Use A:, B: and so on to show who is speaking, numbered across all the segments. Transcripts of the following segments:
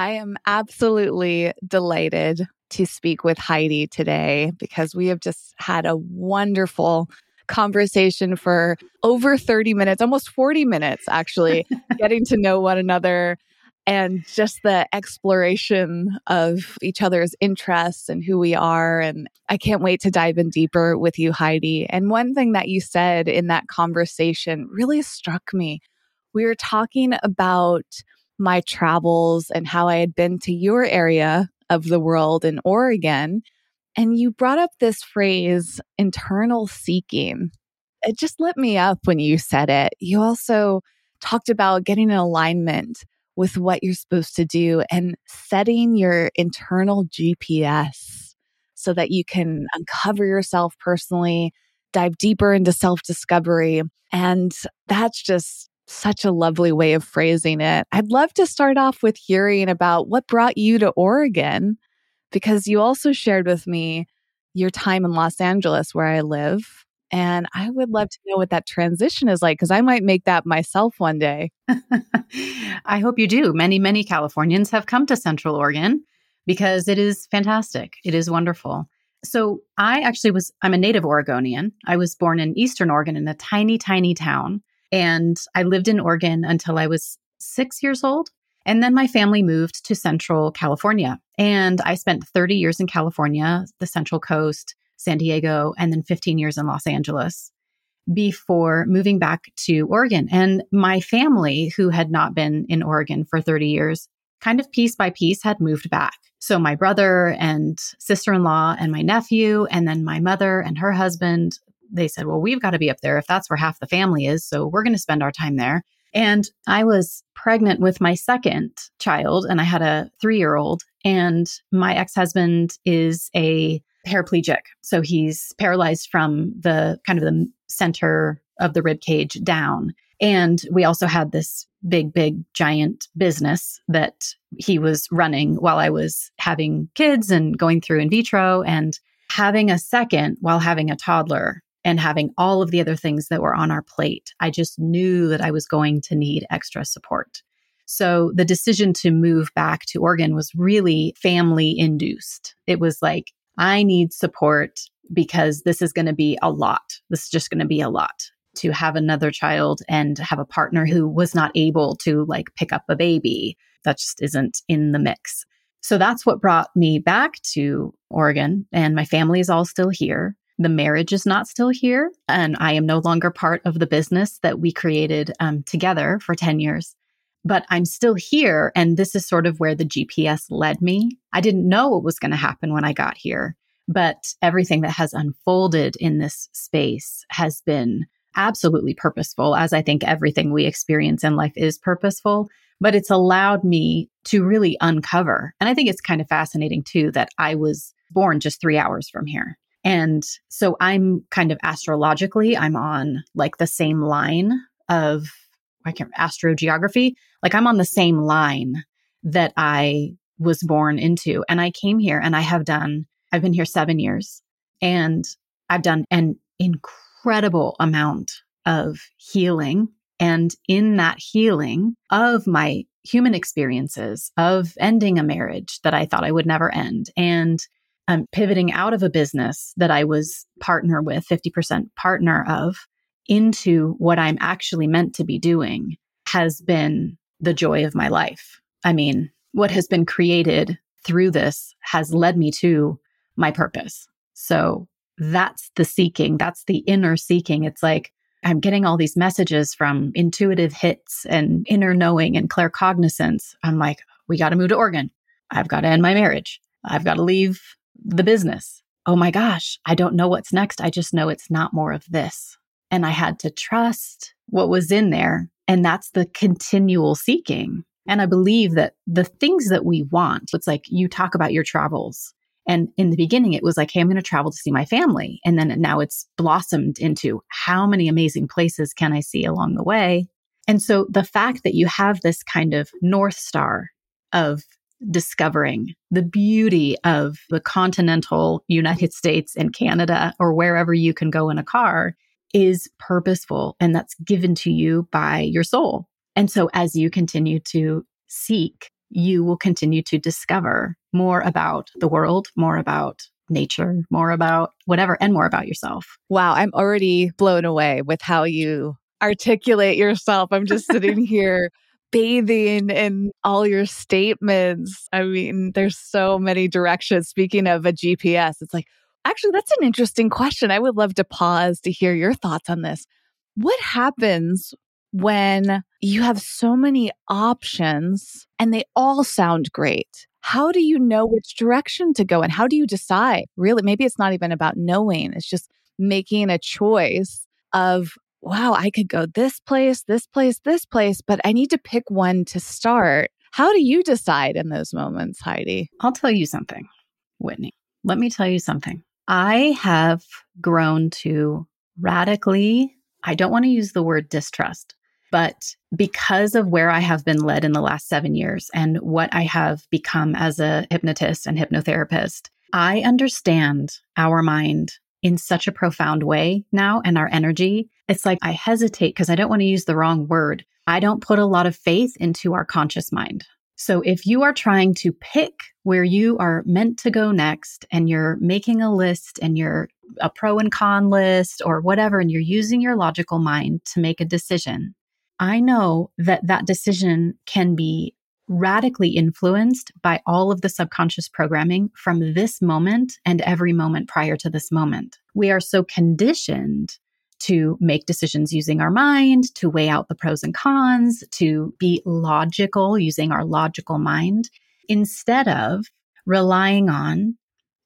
A: I am absolutely delighted to speak with Heidi today because we have just had a wonderful conversation for over 30 minutes, almost 40 minutes, actually, getting to know one another and just the exploration of each other's interests and who we are. And I can't wait to dive in deeper with you, Heidi. And one thing that you said in that conversation really struck me. We were talking about my travels and how I had been to your area of the world in Oregon. And you brought up this phrase, internal seeking. It just lit me up when you said it. You also talked about getting in alignment with what you're supposed to do and setting your internal GPS so that you can uncover yourself personally, dive deeper into self discovery. And that's just such a lovely way of phrasing it. I'd love to start off with hearing about what brought you to Oregon, because you also shared with me your time in Los Angeles, where I live. And I would love to know what that transition is like, because I might make that myself one day.
B: I hope you do. Many, many Californians have come to Central Oregon because it is fantastic. It is wonderful. So I actually was, I'm a native Oregonian. I was born in Eastern Oregon in a tiny, tiny town and I lived in Oregon until I was six years old. And then my family moved to Central California. And I spent 30 years in California, the Central Coast, San Diego, and then 15 years in Los Angeles before moving back to Oregon. And my family, who had not been in Oregon for 30 years, kind of piece by piece had moved back. So my brother and sister in law and my nephew, and then my mother and her husband, they said, well, we've got to be up there if that's where half the family is. So we're going to spend our time there. And I was pregnant with my second child, and I had a three year old. And my ex husband is a paraplegic. So he's paralyzed from the kind of the center of the rib cage down. And we also had this big, big, giant business that he was running while I was having kids and going through in vitro and having a second while having a toddler and having all of the other things that were on our plate, I just knew that I was going to need extra support. So the decision to move back to Oregon was really family induced. It was like, I need support because this is going to be a lot. This is just going to be a lot to have another child and have a partner who was not able to like pick up a baby. That just isn't in the mix. So that's what brought me back to Oregon and my family is all still here the marriage is not still here and I am no longer part of the business that we created um, together for 10 years. But I'm still here. And this is sort of where the GPS led me. I didn't know what was going to happen when I got here, but everything that has unfolded in this space has been absolutely purposeful, as I think everything we experience in life is purposeful. But it's allowed me to really uncover. And I think it's kind of fascinating too that I was born just three hours from here. And so I'm kind of astrologically, I'm on like the same line of, I can't, astrogeography. Like I'm on the same line that I was born into. And I came here and I have done, I've been here seven years and I've done an incredible amount of healing. And in that healing of my human experiences of ending a marriage that I thought I would never end and um, pivoting out of a business that I was partner with, 50% partner of, into what I'm actually meant to be doing has been the joy of my life. I mean, what has been created through this has led me to my purpose. So that's the seeking, that's the inner seeking. It's like I'm getting all these messages from intuitive hits and inner knowing and claircognizance. I'm like, we got to move to Oregon. I've got to end my marriage. I've got to leave the business. Oh my gosh, I don't know what's next. I just know it's not more of this. And I had to trust what was in there And that's the continual seeking. And I believe that the things that we want, it's like you talk about your travels. And in the beginning, it was like, hey, I'm going to travel to see my family. And then now it's blossomed into how many amazing places can I see along the way? And so the fact that you have this kind of North Star of discovering the beauty of the continental United States and Canada or wherever you can go in a car is purposeful and that's given to you by your soul. And so as you continue to seek, you will continue to discover more about the world, more about nature, more about whatever, and more about yourself.
A: Wow, I'm already blown away with how you articulate yourself. I'm just sitting here bathing in all your statements. I mean, there's so many directions. Speaking of a GPS, it's like, actually, that's an interesting question. I would love to pause to hear your thoughts on this. What happens when you have so many options and they all sound great? How do you know which direction to go and how do you decide? Really, maybe it's not even about knowing, it's just making a choice of wow, I could go this place, this place, this place, but I need to pick one to start. How do you decide in those moments, Heidi?
B: I'll tell you something, Whitney. Let me tell you something. I have grown to radically, I don't want to use the word distrust, but because of where I have been led in the last seven years and what I have become as a hypnotist and hypnotherapist, I understand our mind in such a profound way now and our energy. It's like I hesitate because I don't want to use the wrong word. I don't put a lot of faith into our conscious mind. So if you are trying to pick where you are meant to go next and you're making a list and you're a pro and con list or whatever, and you're using your logical mind to make a decision, I know that that decision can be radically influenced by all of the subconscious programming from this moment and every moment prior to this moment. We are so conditioned to make decisions using our mind, to weigh out the pros and cons, to be logical using our logical mind, instead of relying on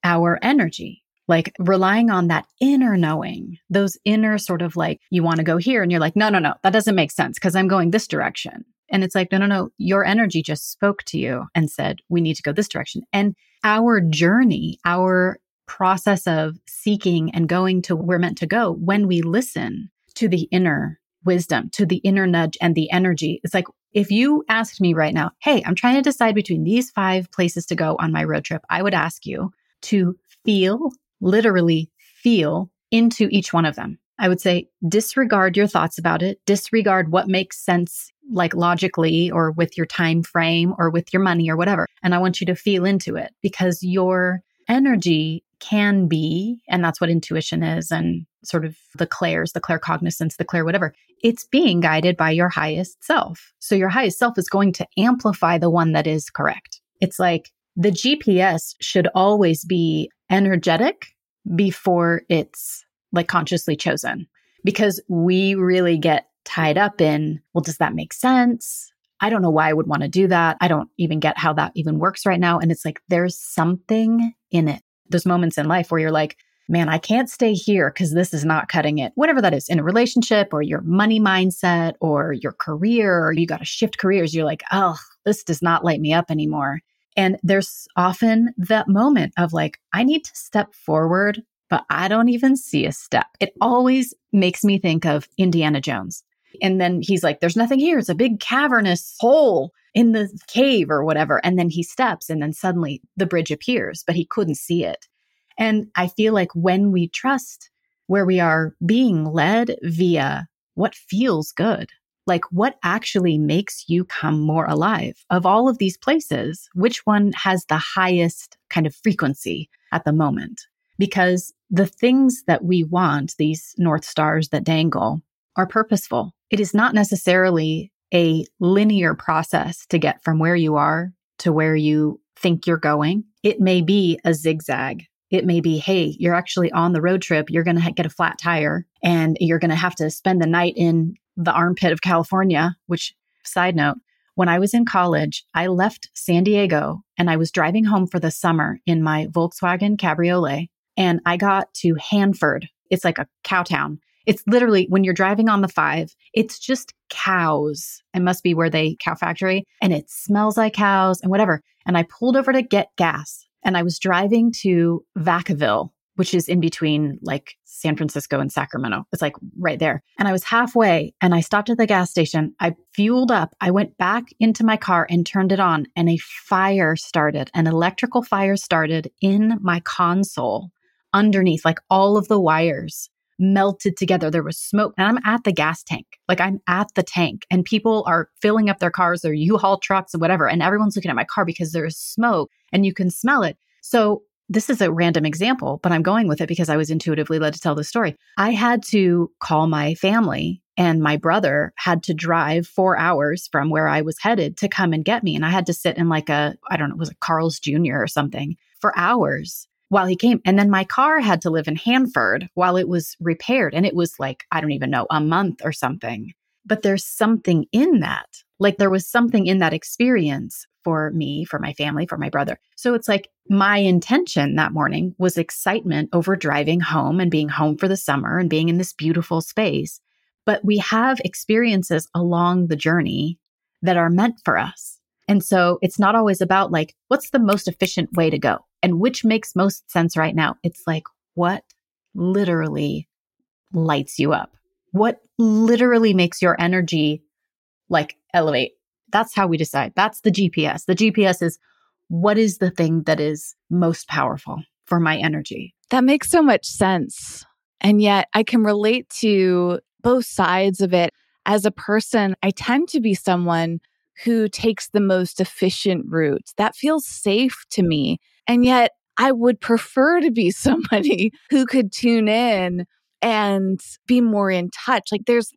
B: our energy, like relying on that inner knowing, those inner sort of like, you want to go here and you're like, no, no, no, that doesn't make sense because I'm going this direction. And it's like, no, no, no, your energy just spoke to you and said, we need to go this direction. And our journey, our process of seeking and going to where we're meant to go, when we listen to the inner wisdom, to the inner nudge and the energy, it's like, if you asked me right now, hey, I'm trying to decide between these five places to go on my road trip, I would ask you to feel, literally feel into each one of them. I would say disregard your thoughts about it, disregard what makes sense like logically or with your time frame or with your money or whatever. And I want you to feel into it because your energy can be, and that's what intuition is and sort of the clairs, the claircognizance, the clair, whatever. It's being guided by your highest self. So your highest self is going to amplify the one that is correct. It's like the GPS should always be energetic before it's like consciously chosen because we really get tied up in, well, does that make sense? I don't know why I would want to do that. I don't even get how that even works right now. And it's like, there's something in it. Those moments in life where you're like, man, I can't stay here because this is not cutting it. Whatever that is in a relationship or your money mindset or your career, or you got to shift careers. You're like, oh, this does not light me up anymore. And there's often that moment of like, I need to step forward but I don't even see a step. It always makes me think of Indiana Jones. And then he's like, there's nothing here. It's a big cavernous hole in the cave or whatever. And then he steps, and then suddenly the bridge appears, but he couldn't see it. And I feel like when we trust where we are being led via what feels good, like what actually makes you come more alive of all of these places, which one has the highest kind of frequency at the moment? because the things that we want, these North Stars that dangle, are purposeful. It is not necessarily a linear process to get from where you are to where you think you're going. It may be a zigzag. It may be, hey, you're actually on the road trip. You're going to get a flat tire and you're going to have to spend the night in the armpit of California, which, side note, when I was in college, I left San Diego and I was driving home for the summer in my Volkswagen Cabriolet and I got to Hanford. It's like a cow town. It's literally when you're driving on the five, it's just cows. It must be where they cow factory and it smells like cows and whatever. And I pulled over to get gas and I was driving to Vacaville, which is in between like San Francisco and Sacramento. It's like right there. And I was halfway and I stopped at the gas station. I fueled up. I went back into my car and turned it on and a fire started. An electrical fire started in my console underneath, like all of the wires melted together. There was smoke and I'm at the gas tank. Like I'm at the tank and people are filling up their cars, their U-Haul trucks or whatever. And everyone's looking at my car because there's smoke and you can smell it. So this is a random example, but I'm going with it because I was intuitively led to tell the story. I had to call my family and my brother had to drive four hours from where I was headed to come and get me. And I had to sit in like a, I don't know, it was it Carl's Jr. or something for hours while he came. And then my car had to live in Hanford while it was repaired. And it was like, I don't even know, a month or something. But there's something in that. Like there was something in that experience for me, for my family, for my brother. So it's like my intention that morning was excitement over driving home and being home for the summer and being in this beautiful space. But we have experiences along the journey that are meant for us. And so it's not always about like, what's the most efficient way to go and which makes most sense right now? It's like, what literally lights you up? What literally makes your energy like elevate that's how we decide. That's the GPS. The GPS is what is the thing that is most powerful for my energy?
A: That makes so much sense. And yet I can relate to both sides of it. As a person, I tend to be someone who takes the most efficient route. That feels safe to me. And yet I would prefer to be somebody who could tune in and be more in touch. Like there's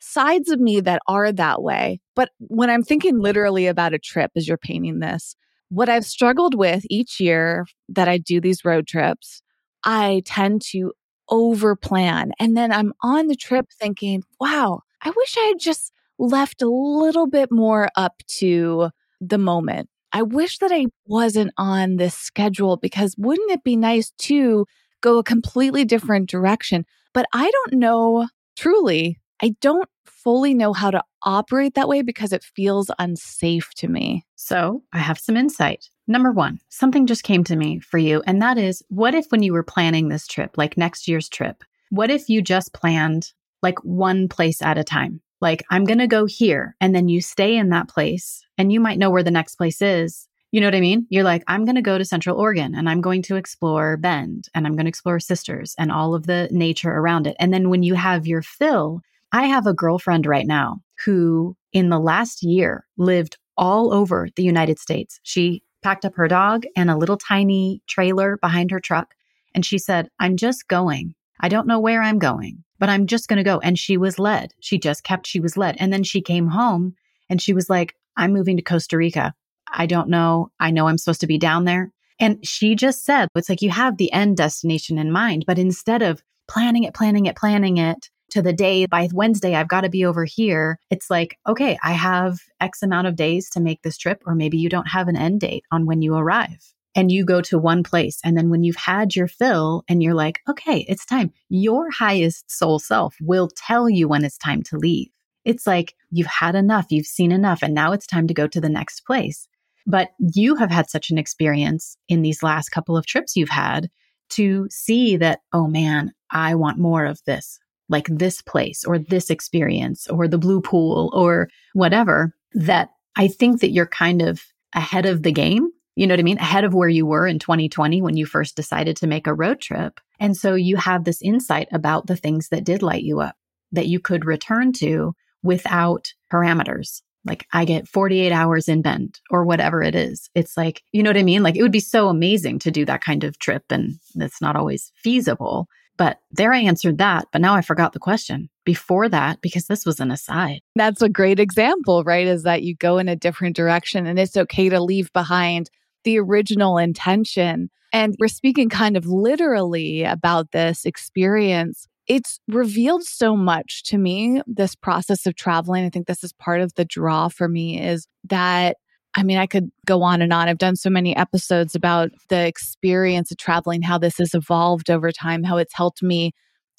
A: sides of me that are that way. But when I'm thinking literally about a trip as you're painting this, what I've struggled with each year that I do these road trips, I tend to over plan. And then I'm on the trip thinking, wow, I wish I had just left a little bit more up to the moment. I wish that I wasn't on this schedule because wouldn't it be nice to go a completely different direction? But I don't know truly I don't fully know how to operate that way because it feels unsafe to me.
B: So I have some insight. Number one, something just came to me for you. And that is what if when you were planning this trip, like next year's trip, what if you just planned like one place at a time? Like, I'm going to go here. And then you stay in that place and you might know where the next place is. You know what I mean? You're like, I'm going to go to Central Oregon and I'm going to explore Bend and I'm going to explore Sisters and all of the nature around it. And then when you have your fill, I have a girlfriend right now who, in the last year, lived all over the United States. She packed up her dog and a little tiny trailer behind her truck. And she said, I'm just going. I don't know where I'm going, but I'm just going to go. And she was led. She just kept, she was led. And then she came home and she was like, I'm moving to Costa Rica. I don't know. I know I'm supposed to be down there. And she just said, it's like you have the end destination in mind, but instead of planning it, planning it, planning it, to the day by Wednesday, I've got to be over here. It's like, okay, I have X amount of days to make this trip, or maybe you don't have an end date on when you arrive and you go to one place. And then when you've had your fill and you're like, okay, it's time, your highest soul self will tell you when it's time to leave. It's like you've had enough, you've seen enough, and now it's time to go to the next place. But you have had such an experience in these last couple of trips you've had to see that, oh man, I want more of this like this place or this experience or the blue pool or whatever, that I think that you're kind of ahead of the game. You know what I mean? Ahead of where you were in 2020 when you first decided to make a road trip. And so you have this insight about the things that did light you up that you could return to without parameters. Like I get 48 hours in Bend or whatever it is. It's like, you know what I mean? Like it would be so amazing to do that kind of trip and it's not always feasible. But there I answered that, but now I forgot the question before that because this was an aside.
A: That's a great example, right? Is that you go in a different direction and it's okay to leave behind the original intention. And we're speaking kind of literally about this experience. It's revealed so much to me, this process of traveling. I think this is part of the draw for me is that I mean, I could go on and on. I've done so many episodes about the experience of traveling, how this has evolved over time, how it's helped me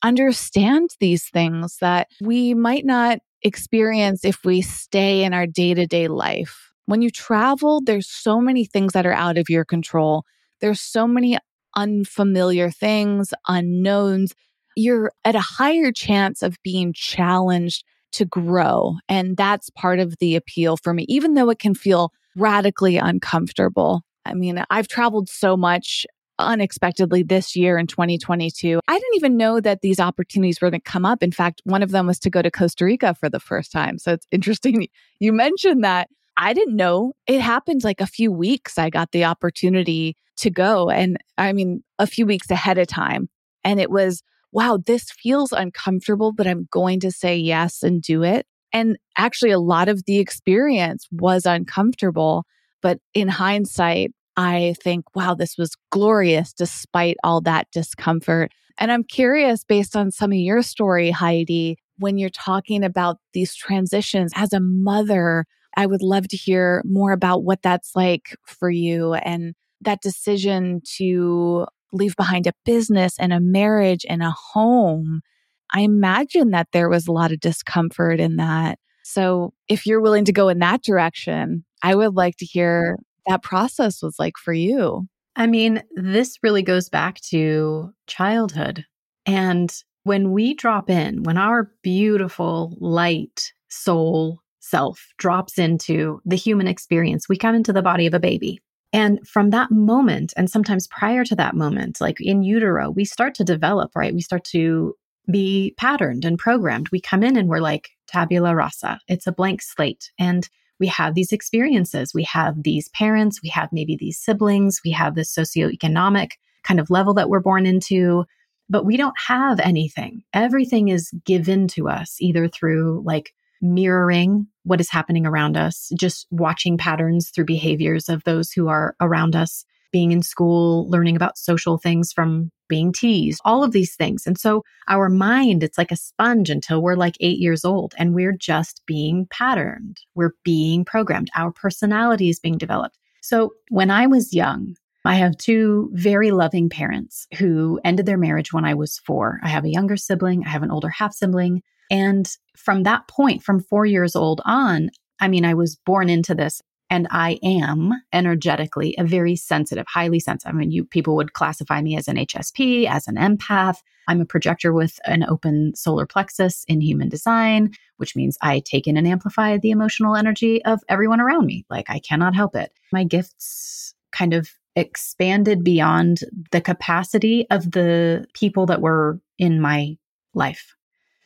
A: understand these things that we might not experience if we stay in our day to day life. When you travel, there's so many things that are out of your control. There's so many unfamiliar things, unknowns. You're at a higher chance of being challenged to grow. And that's part of the appeal for me, even though it can feel radically uncomfortable. I mean, I've traveled so much unexpectedly this year in 2022. I didn't even know that these opportunities were going to come up. In fact, one of them was to go to Costa Rica for the first time. So it's interesting you mentioned that. I didn't know it happened like a few weeks. I got the opportunity to go. And I mean, a few weeks ahead of time. And it was, wow, this feels uncomfortable, but I'm going to say yes and do it. And actually, a lot of the experience was uncomfortable. But in hindsight, I think, wow, this was glorious despite all that discomfort. And I'm curious, based on some of your story, Heidi, when you're talking about these transitions as a mother, I would love to hear more about what that's like for you and that decision to leave behind a business and a marriage and a home. I imagine that there was a lot of discomfort in that. So, if you're willing to go in that direction, I would like to hear that process was like for you.
B: I mean, this really goes back to childhood. And when we drop in, when our beautiful, light soul self drops into the human experience, we come into the body of a baby. And from that moment, and sometimes prior to that moment, like in utero, we start to develop, right? We start to be patterned and programmed. We come in and we're like tabula rasa. It's a blank slate. And we have these experiences. We have these parents, we have maybe these siblings, we have this socioeconomic kind of level that we're born into, but we don't have anything. Everything is given to us either through like mirroring what is happening around us, just watching patterns through behaviors of those who are around us, being in school, learning about social things from being teased, all of these things. And so our mind, it's like a sponge until we're like eight years old and we're just being patterned. We're being programmed. Our personality is being developed. So when I was young, I have two very loving parents who ended their marriage when I was four. I have a younger sibling, I have an older half sibling. And from that point, from four years old on, I mean, I was born into this and I am energetically a very sensitive, highly sensitive. I mean, you people would classify me as an HSP, as an empath. I'm a projector with an open solar plexus in human design, which means I take in and amplify the emotional energy of everyone around me. Like I cannot help it. My gifts kind of expanded beyond the capacity of the people that were in my life.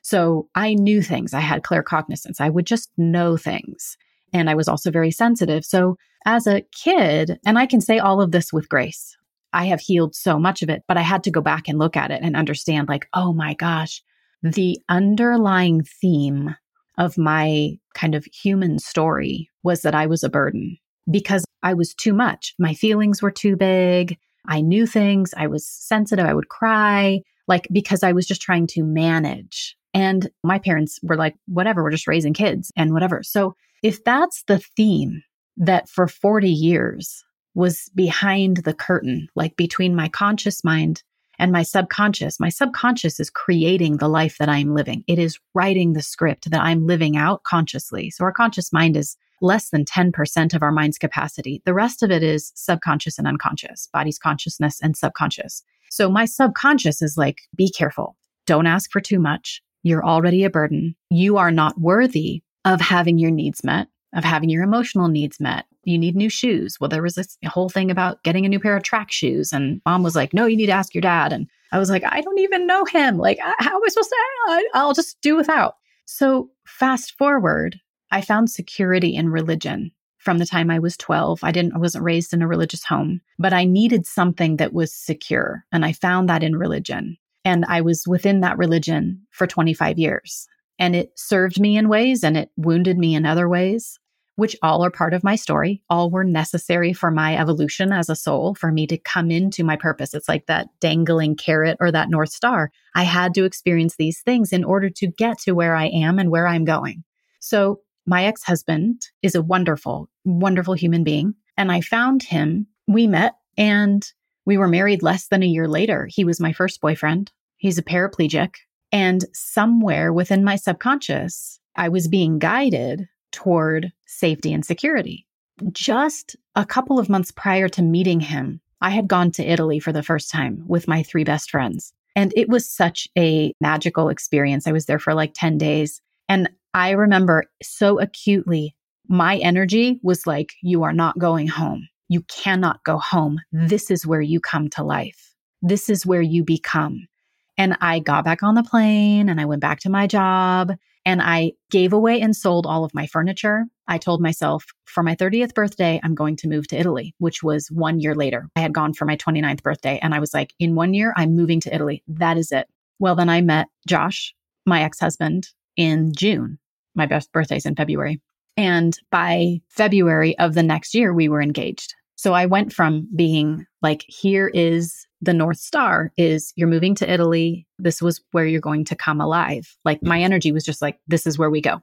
B: So I knew things. I had claircognizance. I would just know things. And I was also very sensitive. So as a kid, and I can say all of this with grace, I have healed so much of it, but I had to go back and look at it and understand like, oh my gosh, the underlying theme of my kind of human story was that I was a burden because I was too much. My feelings were too big. I knew things. I was sensitive. I would cry, like because I was just trying to manage. And my parents were like, whatever, we're just raising kids and whatever. So if that's the theme that for 40 years was behind the curtain, like between my conscious mind and my subconscious, my subconscious is creating the life that I'm living. It is writing the script that I'm living out consciously. So our conscious mind is less than 10% of our mind's capacity. The rest of it is subconscious and unconscious, body's consciousness and subconscious. So my subconscious is like, be careful. Don't ask for too much. You're already a burden. You are not worthy of having your needs met, of having your emotional needs met. You need new shoes. Well, there was this whole thing about getting a new pair of track shoes. And mom was like, no, you need to ask your dad. And I was like, I don't even know him. Like, how am I supposed to? I'll just do without. So fast forward, I found security in religion from the time I was 12. I didn't I wasn't raised in a religious home, but I needed something that was secure, and I found that in religion. And I was within that religion for 25 years. And it served me in ways and it wounded me in other ways, which all are part of my story. All were necessary for my evolution as a soul, for me to come into my purpose. It's like that dangling carrot or that North Star. I had to experience these things in order to get to where I am and where I'm going. So, my ex husband is a wonderful, wonderful human being. And I found him. We met and we were married less than a year later. He was my first boyfriend. He's a paraplegic. And somewhere within my subconscious, I was being guided toward safety and security. Just a couple of months prior to meeting him, I had gone to Italy for the first time with my three best friends. And it was such a magical experience. I was there for like 10 days. And I remember so acutely, my energy was like, You are not going home. You cannot go home. This is where you come to life. This is where you become. And I got back on the plane and I went back to my job and I gave away and sold all of my furniture. I told myself for my 30th birthday, I'm going to move to Italy, which was one year later. I had gone for my 29th birthday and I was like, in one year, I'm moving to Italy. That is it. Well, then I met Josh, my ex husband, in June. My best birthday's in February. And by February of the next year, we were engaged. So I went from being like, here is the North Star is you're moving to Italy. This was where you're going to come alive. Like my energy was just like, this is where we go.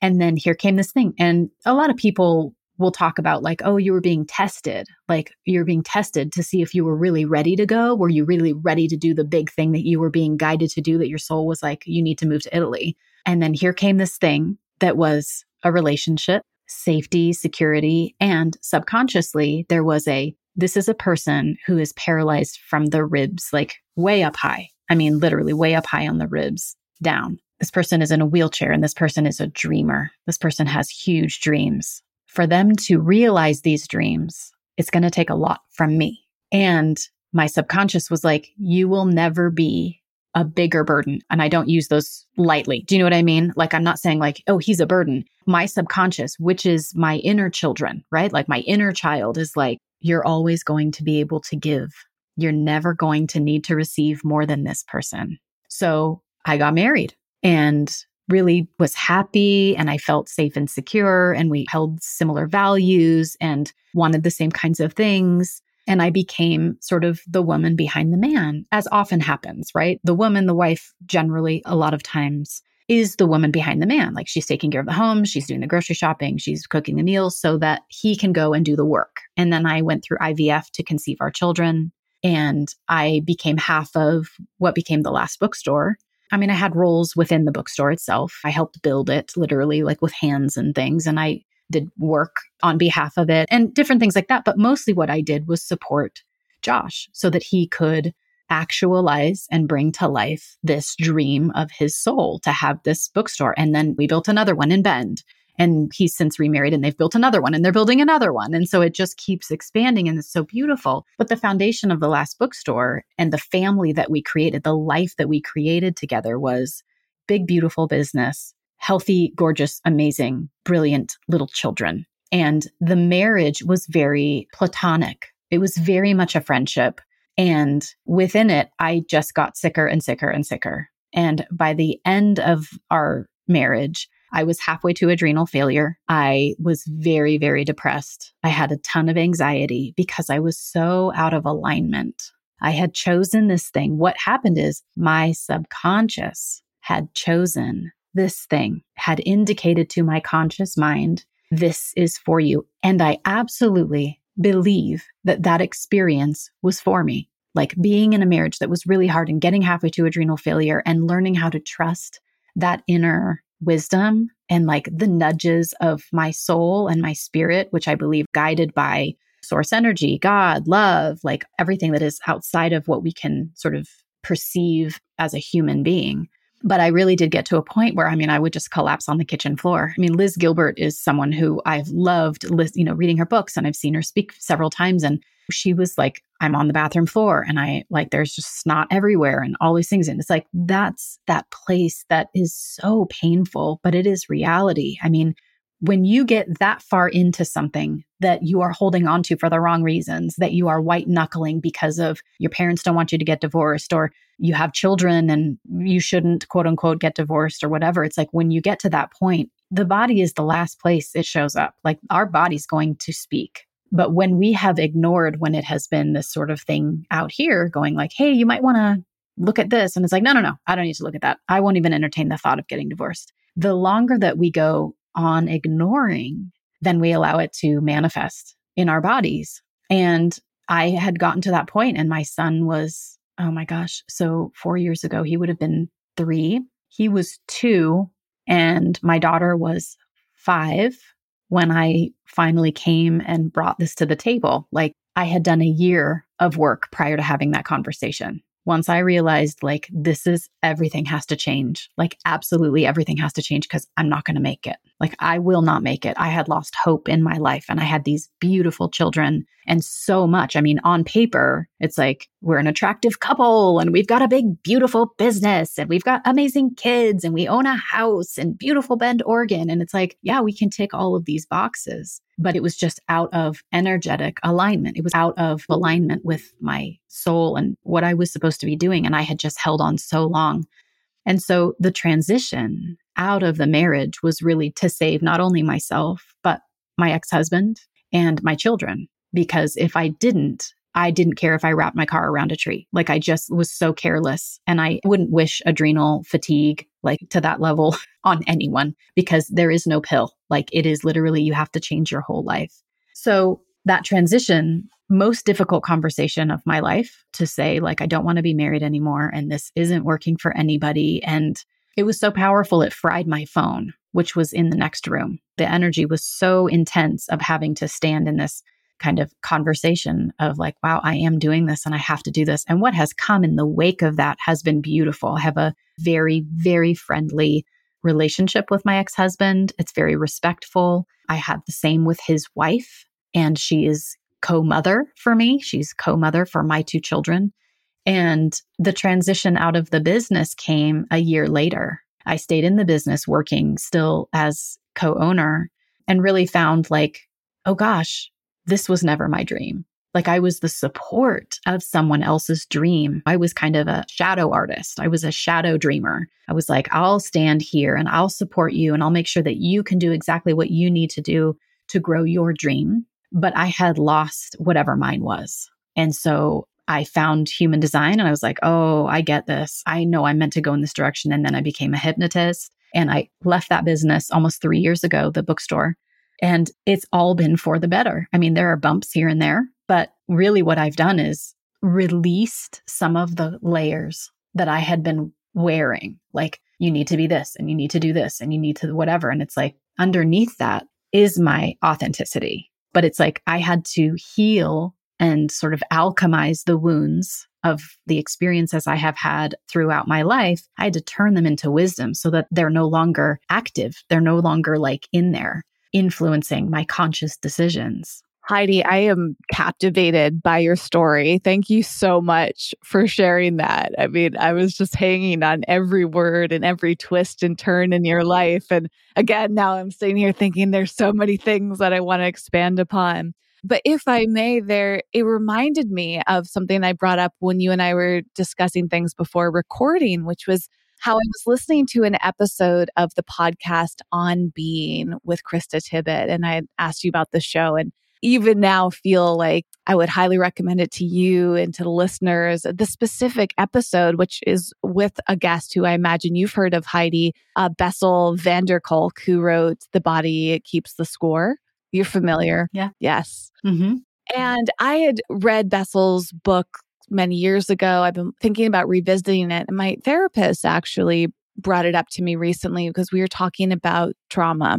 B: And then here came this thing. And a lot of people will talk about like, oh, you were being tested. Like you're being tested to see if you were really ready to go. Were you really ready to do the big thing that you were being guided to do that your soul was like, you need to move to Italy? And then here came this thing that was a relationship, safety, security, and subconsciously there was a this is a person who is paralyzed from the ribs, like way up high. I mean, literally way up high on the ribs down. This person is in a wheelchair and this person is a dreamer. This person has huge dreams. For them to realize these dreams, it's going to take a lot from me. And my subconscious was like, you will never be a bigger burden. And I don't use those lightly. Do you know what I mean? Like, I'm not saying like, oh, he's a burden. My subconscious, which is my inner children, right? Like, my inner child is like, you're always going to be able to give. You're never going to need to receive more than this person. So I got married and really was happy and I felt safe and secure and we held similar values and wanted the same kinds of things. And I became sort of the woman behind the man, as often happens, right? The woman, the wife, generally, a lot of times is the woman behind the man. Like she's taking care of the home, she's doing the grocery shopping, she's cooking the meals so that he can go and do the work. And then I went through IVF to conceive our children. And I became half of what became the last bookstore. I mean, I had roles within the bookstore itself. I helped build it literally, like with hands and things. And I did work on behalf of it and different things like that. But mostly what I did was support Josh so that he could actualize and bring to life this dream of his soul to have this bookstore. And then we built another one in Bend. And he's since remarried and they've built another one and they're building another one. And so it just keeps expanding and it's so beautiful. But the foundation of the last bookstore and the family that we created, the life that we created together was big, beautiful business, healthy, gorgeous, amazing, brilliant little children. And the marriage was very platonic. It was very much a friendship. And within it, I just got sicker and sicker and sicker. And by the end of our marriage, I was halfway to adrenal failure. I was very, very depressed. I had a ton of anxiety because I was so out of alignment. I had chosen this thing. What happened is my subconscious had chosen this thing, had indicated to my conscious mind, this is for you. And I absolutely believe that that experience was for me. Like being in a marriage that was really hard and getting halfway to adrenal failure and learning how to trust that inner wisdom and like the nudges of my soul and my spirit, which I believe guided by source energy, God, love, like everything that is outside of what we can sort of perceive as a human being. But I really did get to a point where, I mean, I would just collapse on the kitchen floor. I mean, Liz Gilbert is someone who I've loved, you know, reading her books and I've seen her speak several times. And she was like, I'm on the bathroom floor and I like, there's just snot everywhere and all these things. And it's like, that's that place that is so painful, but it is reality. I mean, when you get that far into something that you are holding on to for the wrong reasons, that you are white knuckling because of your parents don't want you to get divorced, or you have children and you shouldn't quote unquote get divorced or whatever. It's like when you get to that point, the body is the last place it shows up. Like our body's going to speak. But when we have ignored when it has been this sort of thing out here going like, hey, you might want to look at this. And it's like, no, no, no, I don't need to look at that. I won't even entertain the thought of getting divorced. The longer that we go on ignoring, then we allow it to manifest in our bodies. And I had gotten to that point and my son was oh my gosh. So four years ago, he would have been three. He was two, and my daughter was five when I finally came and brought this to the table. Like I had done a year of work prior to having that conversation once I realized like this is everything has to change, like absolutely everything has to change because I'm not going to make it. Like I will not make it. I had lost hope in my life and I had these beautiful children and so much. I mean, on paper, it's like we're an attractive couple and we've got a big, beautiful business and we've got amazing kids and we own a house in beautiful Bend, Oregon. And it's like, yeah, we can tick all of these boxes but it was just out of energetic alignment. It was out of alignment with my soul and what I was supposed to be doing. And I had just held on so long. And so the transition out of the marriage was really to save not only myself, but my ex husband and my children. Because if I didn't, I didn't care if I wrapped my car around a tree. Like I just was so careless and I wouldn't wish adrenal fatigue like to that level on anyone because there is no pill. Like it is literally you have to change your whole life. So that transition, most difficult conversation of my life to say like I don't want to be married anymore and this isn't working for anybody and it was so powerful it fried my phone which was in the next room. The energy was so intense of having to stand in this kind of conversation of like, wow, I am doing this and I have to do this. And what has come in the wake of that has been beautiful. I have a very, very friendly relationship with my ex husband. It's very respectful. I have the same with his wife, and she is co mother for me. She's co mother for my two children. And the transition out of the business came a year later. I stayed in the business working still as co owner and really found like, oh gosh, this was never my dream. Like I was the support of someone else's dream. I was kind of a shadow artist. I was a shadow dreamer. I was like, I'll stand here and I'll support you and I'll make sure that you can do exactly what you need to do to grow your dream. But I had lost whatever mine was. And so I found human design and I was like, oh, I get this. I know I'm meant to go in this direction. And then I became a hypnotist and I left that business almost three years ago, the bookstore. And it's all been for the better. I mean, there are bumps here and there, but really what I've done is released some of the layers that I had been wearing. Like, you need to be this and you need to do this and you need to whatever. And it's like underneath that is my authenticity. But it's like I had to heal and sort of alchemize the wounds of the experiences I have had throughout my life. I had to turn them into wisdom so that they're no longer active. They're no longer like in there influencing my conscious decisions.
A: Heidi, I am captivated by your story. Thank you so much for sharing that. I mean, I was just hanging on every word and every twist and turn in your life. And again, now I'm sitting here thinking there's so many things that I want to expand upon. But if I may, there, it reminded me of something I brought up when you and I were discussing things before recording, which was how I was listening to an episode of the podcast On Being with Krista Tippett, and I asked you about the show. And even now feel like I would highly recommend it to you and to the listeners. The specific episode, which is with a guest who I imagine you've heard of, Heidi uh, Bessel van der Kolk, who wrote The Body Keeps the Score. You're familiar?
B: Yeah.
A: Yes. Mm-hmm. And I had read Bessel's book many years ago. I've been thinking about revisiting it. And my therapist actually brought it up to me recently because we were talking about trauma.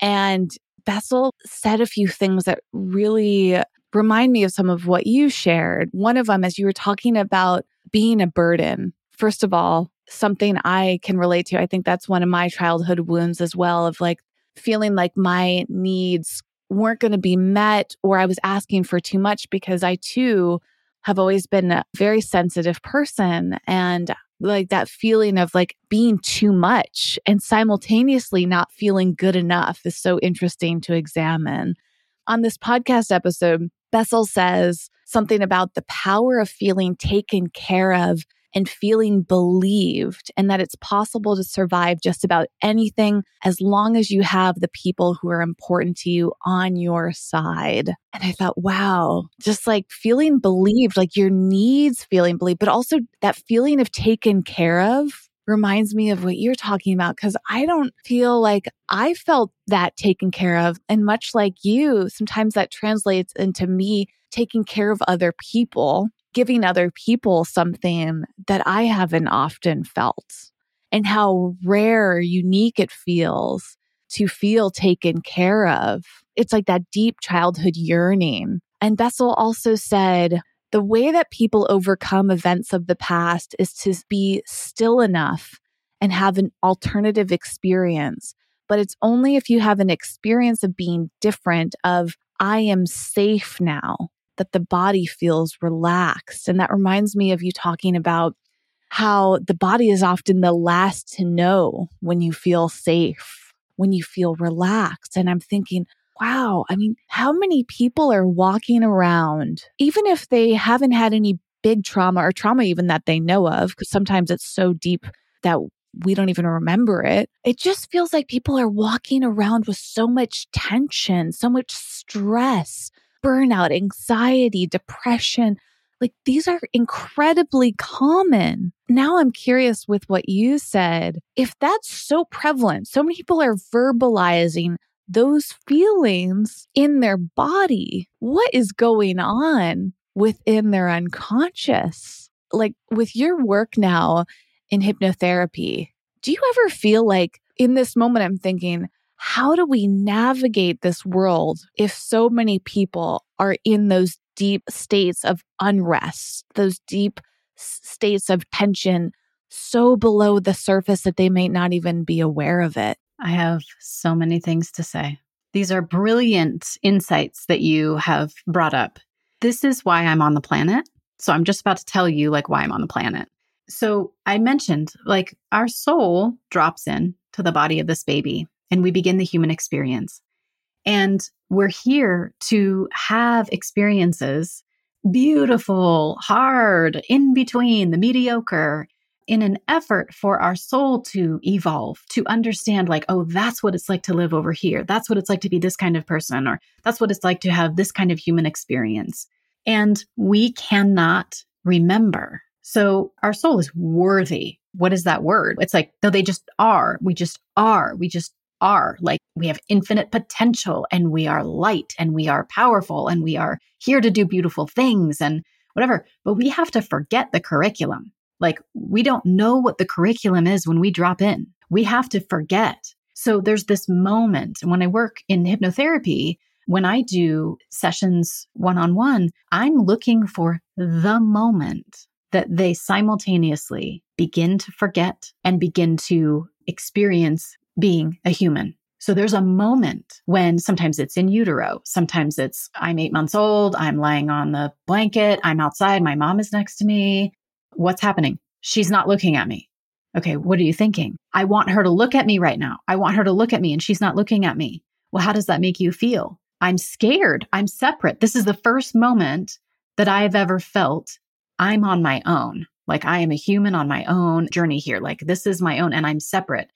A: And Bessel said a few things that really remind me of some of what you shared. One of them is you were talking about being a burden. First of all, something I can relate to. I think that's one of my childhood wounds as well of like feeling like my needs weren't going to be met or I was asking for too much because I too have always been a very sensitive person and like that feeling of like being too much and simultaneously not feeling good enough is so interesting to examine. On this podcast episode, Bessel says something about the power of feeling taken care of and feeling believed, and that it's possible to survive just about anything as long as you have the people who are important to you on your side. And I thought, wow, just like feeling believed, like your needs feeling believed, but also that feeling of taken care of reminds me of what you're talking about because I don't feel like I felt that taken care of. And much like you, sometimes that translates into me taking care of other people giving other people something that I haven't often felt and how rare, unique it feels to feel taken care of. It's like that deep childhood yearning. And Bessel also said, the way that people overcome events of the past is to be still enough and have an alternative experience. But it's only if you have an experience of being different, of I am safe now, that the body feels relaxed. And that reminds me of you talking about how the body is often the last to know when you feel safe, when you feel relaxed. And I'm thinking, wow, I mean, how many people are walking around, even if they haven't had any big trauma or trauma even that they know of, because sometimes it's so deep that we don't even remember it. It just feels like people are walking around with so much tension, so much stress, burnout, anxiety, depression. Like these are incredibly common. Now I'm curious with what you said. If that's so prevalent, so many people are verbalizing those feelings in their body. What is going on within their unconscious? Like with your work now in hypnotherapy, do you ever feel like in this moment, I'm thinking, how do we navigate this world if so many people are in those deep states of unrest, those deep states of tension, so below the surface that they may not even be aware of it?
B: I have so many things to say. These are brilliant insights that you have brought up. This is why I'm on the planet. So I'm just about to tell you like why I'm on the planet. So I mentioned like our soul drops in to the body of this baby and we begin the human experience. And we're here to have experiences beautiful, hard, in between, the mediocre, in an effort for our soul to evolve, to understand, like, oh, that's what it's like to live over here. That's what it's like to be this kind of person, or that's what it's like to have this kind of human experience. And we cannot remember. So our soul is worthy. What is that word? It's like, no, they just are. We just are. We just are. Like we have infinite potential and we are light and we are powerful and we are here to do beautiful things and whatever. But we have to forget the curriculum. Like we don't know what the curriculum is when we drop in. We have to forget. So there's this moment when I work in hypnotherapy, when I do sessions one on one, I'm looking for the moment that they simultaneously begin to forget and begin to experience being a human. So there's a moment when sometimes it's in utero, sometimes it's I'm eight months old, I'm lying on the blanket, I'm outside, my mom is next to me, What's happening? She's not looking at me. Okay, what are you thinking? I want her to look at me right now. I want her to look at me and she's not looking at me. Well, how does that make you feel? I'm scared. I'm separate. This is the first moment that I've ever felt I'm on my own. Like I am a human on my own journey here. Like this is my own and I'm separate.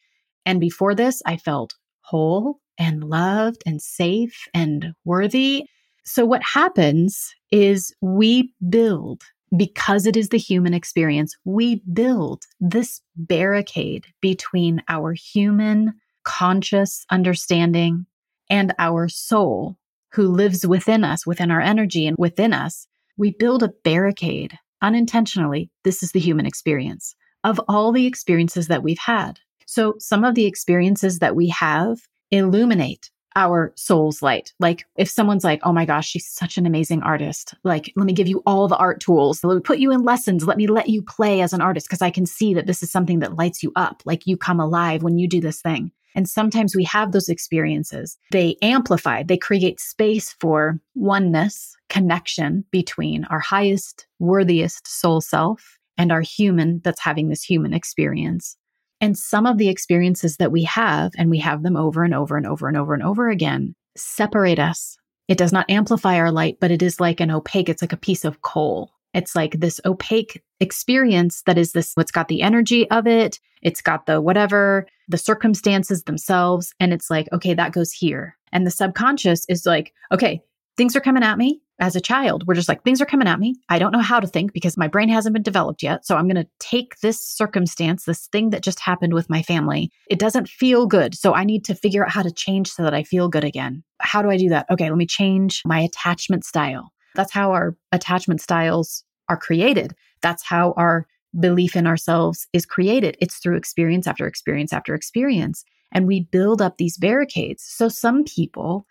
B: And before this, I felt whole and loved and safe and worthy. So what happens is we build because it is the human experience, we build this barricade between our human conscious understanding and our soul who lives within us, within our energy and within us. We build a barricade unintentionally. This is the human experience of all the experiences that we've had. So some of the experiences that we have illuminate our soul's light. Like if someone's like, oh my gosh, she's such an amazing artist. Like, let me give you all the art tools. Let me put you in lessons. Let me let you play as an artist because I can see that this is something that lights you up. Like you come alive when you do this thing. And sometimes we have those experiences. They amplify, they create space for oneness, connection between our highest, worthiest soul self and our human that's having this human experience. And some of the experiences that we have, and we have them over and over and over and over and over again, separate us. It does not amplify our light, but it is like an opaque, it's like a piece of coal. It's like this opaque experience that is this, it's got the energy of it, it's got the whatever, the circumstances themselves. And it's like, okay, that goes here. And the subconscious is like, okay, things are coming at me as a child. We're just like, things are coming at me. I don't know how to think because my brain hasn't been developed yet. So I'm going to take this circumstance, this thing that just happened with my family. It doesn't feel good. So I need to figure out how to change so that I feel good again. How do I do that? Okay, let me change my attachment style. That's how our attachment styles are created. That's how our belief in ourselves is created. It's through experience after experience after experience. And we build up these barricades. So some people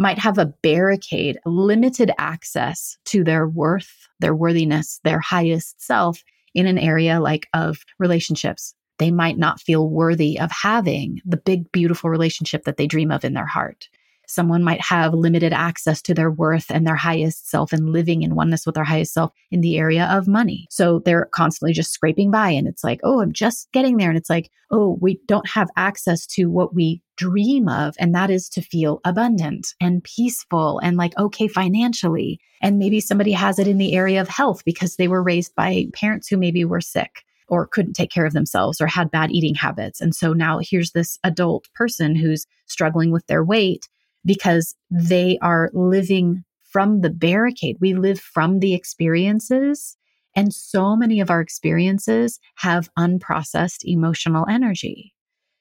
B: might have a barricade, limited access to their worth, their worthiness, their highest self in an area like of relationships. They might not feel worthy of having the big, beautiful relationship that they dream of in their heart. Someone might have limited access to their worth and their highest self and living in oneness with their highest self in the area of money. So they're constantly just scraping by and it's like, oh, I'm just getting there. And it's like, oh, we don't have access to what we dream of. And that is to feel abundant and peaceful and like okay financially. And maybe somebody has it in the area of health because they were raised by parents who maybe were sick or couldn't take care of themselves or had bad eating habits. And so now here's this adult person who's struggling with their weight because they are living from the barricade. We live from the experiences. And so many of our experiences have unprocessed emotional energy.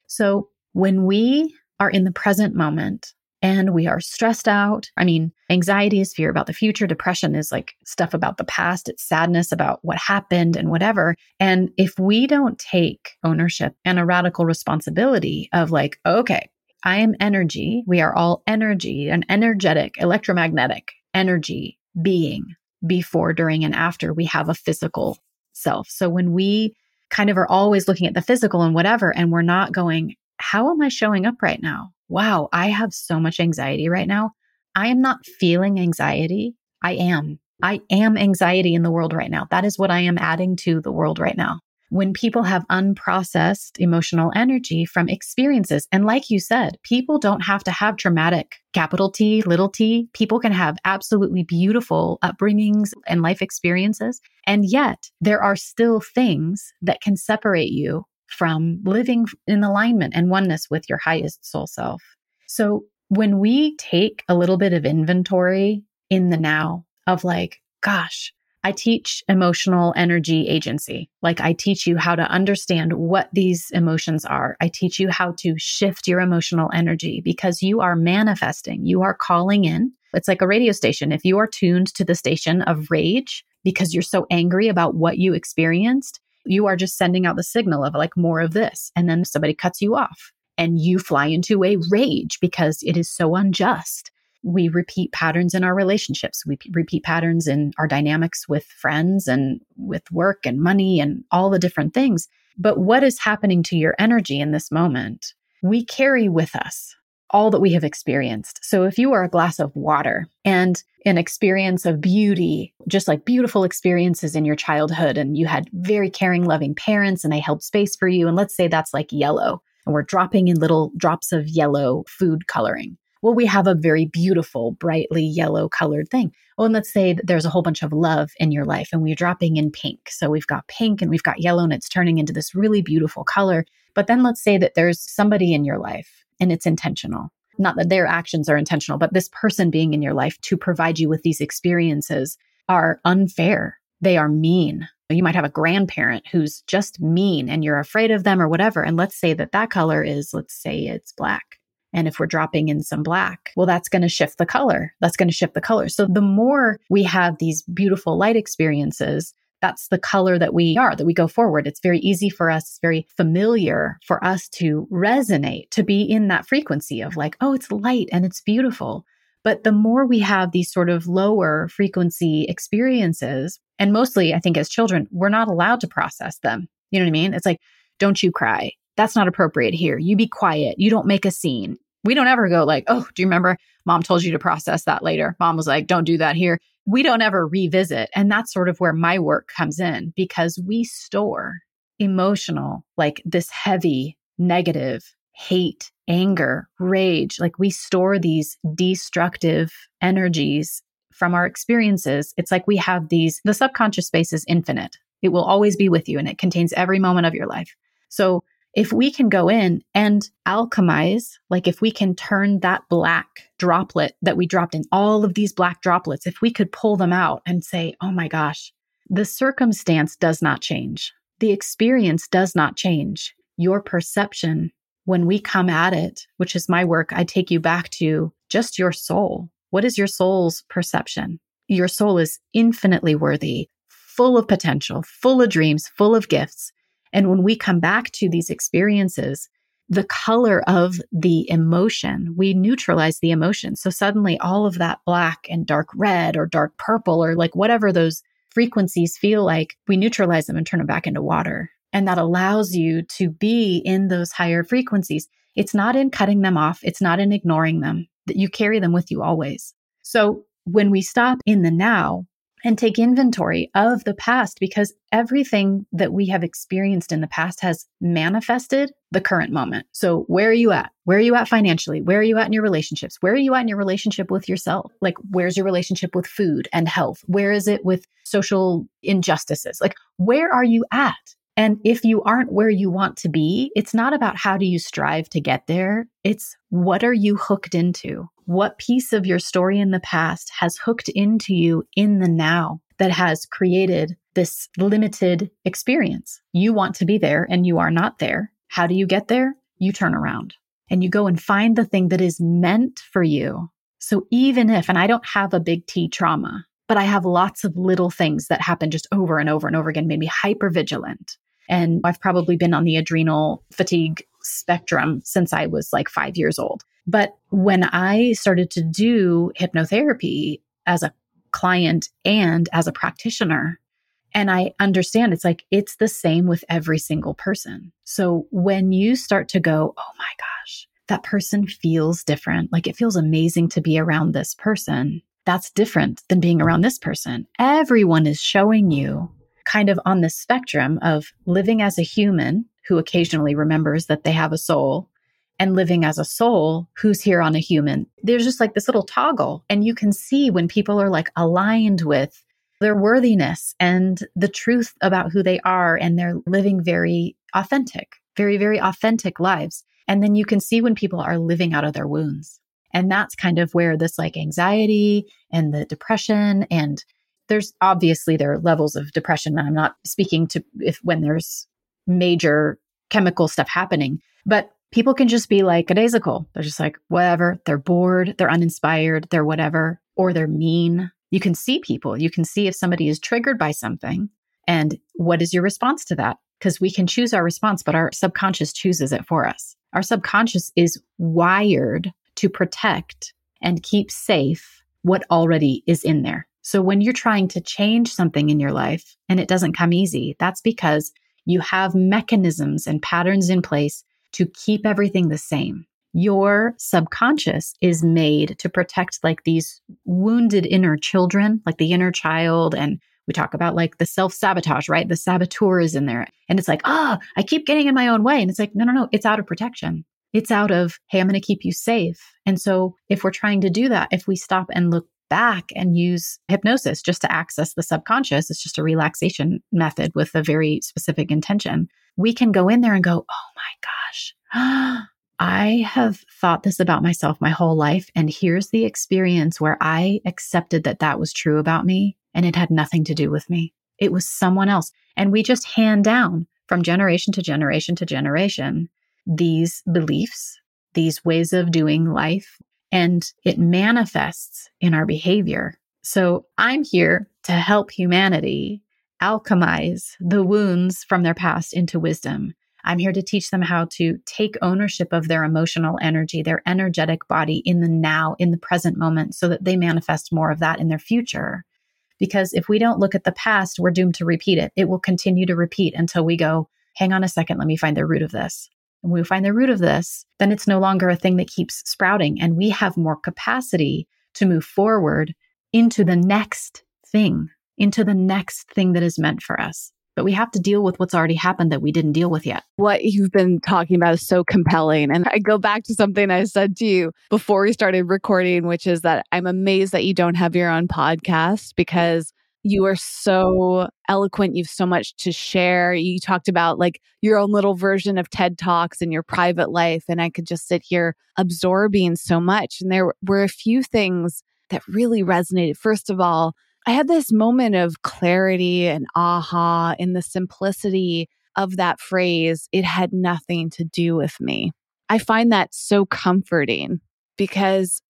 B: So when we are in the present moment and we are stressed out, I mean, anxiety is fear about the future, depression is like stuff about the past, it's sadness about what happened and whatever. And if we don't take ownership and a radical responsibility of like, okay, I am energy. We are all energy, an energetic, electromagnetic energy being before, during, and after we have a physical self. So when we kind of are always looking at the physical and whatever, and we're not going, how am I showing up right now? Wow, I have so much anxiety right now. I am not feeling anxiety. I am. I am anxiety in the world right now. That is what I am adding to the world right now when people have unprocessed emotional energy from experiences. And like you said, people don't have to have traumatic capital T, little t. People can have absolutely beautiful upbringings and life experiences. And yet there are still things that can separate you from living in alignment and oneness with your highest soul self. So when we take a little bit of inventory in the now of like, gosh, I teach emotional energy agency. Like I teach you how to understand what these emotions are. I teach you how to shift your emotional energy because you are manifesting, you are calling in. It's like a radio station. If you are tuned to the station of rage because you're so angry about what you experienced, you are just sending out the signal of like more of this. And then somebody cuts you off and you fly into a rage because it is so unjust we repeat patterns in our relationships. We p- repeat patterns in our dynamics with friends and with work and money and all the different things. But what is happening to your energy in this moment? We carry with us all that we have experienced. So if you are a glass of water and an experience of beauty, just like beautiful experiences in your childhood, and you had very caring, loving parents and they held space for you, and let's say that's like yellow, and we're dropping in little drops of yellow food coloring. Well, we have a very beautiful, brightly yellow colored thing. Well, and let's say there's a whole bunch of love in your life and we're dropping in pink. So we've got pink and we've got yellow and it's turning into this really beautiful color. But then let's say that there's somebody in your life and it's intentional. Not that their actions are intentional, but this person being in your life to provide you with these experiences are unfair. They are mean. You might have a grandparent who's just mean and you're afraid of them or whatever. And let's say that that color is, let's say it's black and if we're dropping in some black, well, that's going to shift the color. That's going to shift the color. So the more we have these beautiful light experiences, that's the color that we are, that we go forward. It's very easy for us, it's very familiar for us to resonate, to be in that frequency of like, oh, it's light and it's beautiful. But the more we have these sort of lower frequency experiences, and mostly I think as children, we're not allowed to process them. You know what I mean? It's like, don't you cry that's not appropriate here. You be quiet. You don't make a scene. We don't ever go like, oh, do you remember mom told you to process that later? Mom was like, don't do that here. We don't ever revisit. And that's sort of where my work comes in because we store emotional, like this heavy, negative, hate, anger, rage. Like we store these destructive energies from our experiences. It's like we have these, the subconscious space is infinite. It will always be with you and it contains every moment of your life. So if we can go in and alchemize, like if we can turn that black droplet that we dropped in all of these black droplets, if we could pull them out and say, oh my gosh, the circumstance does not change. The experience does not change. Your perception, when we come at it, which is my work, I take you back to just your soul. What is your soul's perception? Your soul is infinitely worthy, full of potential, full of dreams, full of gifts. And when we come back to these experiences, the color of the emotion, we neutralize the emotion. So suddenly all of that black and dark red or dark purple or like whatever those frequencies feel like, we neutralize them and turn them back into water. And that allows you to be in those higher frequencies. It's not in cutting them off. It's not in ignoring them that you carry them with you always. So when we stop in the now, and take inventory of the past because everything that we have experienced in the past has manifested the current moment. So, where are you at? Where are you at financially? Where are you at in your relationships? Where are you at in your relationship with yourself? Like, where's your relationship with food and health? Where is it with social injustices? Like, where are you at? And if you aren't where you want to be, it's not about how do you strive to get there. It's what are you hooked into? What piece of your story in the past has hooked into you in the now that has created this limited experience? You want to be there and you are not there. How do you get there? You turn around and you go and find the thing that is meant for you. So even if, and I don't have a big T trauma, but I have lots of little things that happen just over and over and over again, made me hyper vigilant. And I've probably been on the adrenal fatigue spectrum since I was like five years old. But when I started to do hypnotherapy as a client and as a practitioner, and I understand it's like it's the same with every single person. So when you start to go, oh my gosh, that person feels different, like it feels amazing to be around this person. That's different than being around this person. Everyone is showing you kind of on the spectrum of living as a human who occasionally remembers that they have a soul and living as a soul who's here on a human. There's just like this little toggle. And you can see when people are like aligned with their worthiness and the truth about who they are, and they're living very authentic, very, very authentic lives. And then you can see when people are living out of their wounds. And that's kind of where this like anxiety and the depression and there's obviously there are levels of depression. I'm not speaking to if when there's major chemical stuff happening, but people can just be like a daisical. They're just like, whatever. They're bored, they're uninspired, they're whatever, or they're mean. You can see people. You can see if somebody is triggered by something and what is your response to that? Because we can choose our response, but our subconscious chooses it for us. Our subconscious is wired to protect and keep safe what already is in there. So when you're trying to change something in your life and it doesn't come easy, that's because you have mechanisms and patterns in place to keep everything the same. Your subconscious is made to protect like these wounded inner children, like the inner child. And we talk about like the self sabotage, right? The saboteur is in there. And it's like, oh, I keep getting in my own way. And it's like, no, no, no, it's out of protection. It's out of, hey, I'm going to keep you safe. And so if we're trying to do that, if we stop and look back and use hypnosis just to access the subconscious. It's just a relaxation method with a very specific intention. We can go in there and go, oh my gosh, I have thought this about myself my whole life. And here's the experience where I accepted that that was true about me and it had nothing to do with me. It was someone else. And we just hand down from generation to generation to generation these beliefs, these ways of doing life, and it manifests in our behavior. So I'm here to help humanity alchemize the wounds from their past into wisdom. I'm here to teach them how to take ownership of their emotional energy, their energetic body in the now, in the present moment, so that they manifest more of that in their future. Because if we don't look at the past, we're doomed to repeat it. It will continue to repeat until we go, hang on a second, let me find the root of this and we find the root of this, then it's no longer a thing that keeps sprouting. And we have more capacity to move forward into the next thing, into the next thing that is meant for us. But we have to deal with what's already happened that we didn't deal with yet.
A: What you've been talking about is so compelling. And I go back to something I said to you before we started recording, which is that I'm amazed that you don't have your own podcast because you are so eloquent. You've so much to share. You talked about like your own little version of TED Talks in your private life. And I could just sit here absorbing so much. And there were a few things that really resonated. First of all, I had this moment of clarity and aha in the simplicity of that phrase. It had nothing to do with me. I find that so comforting because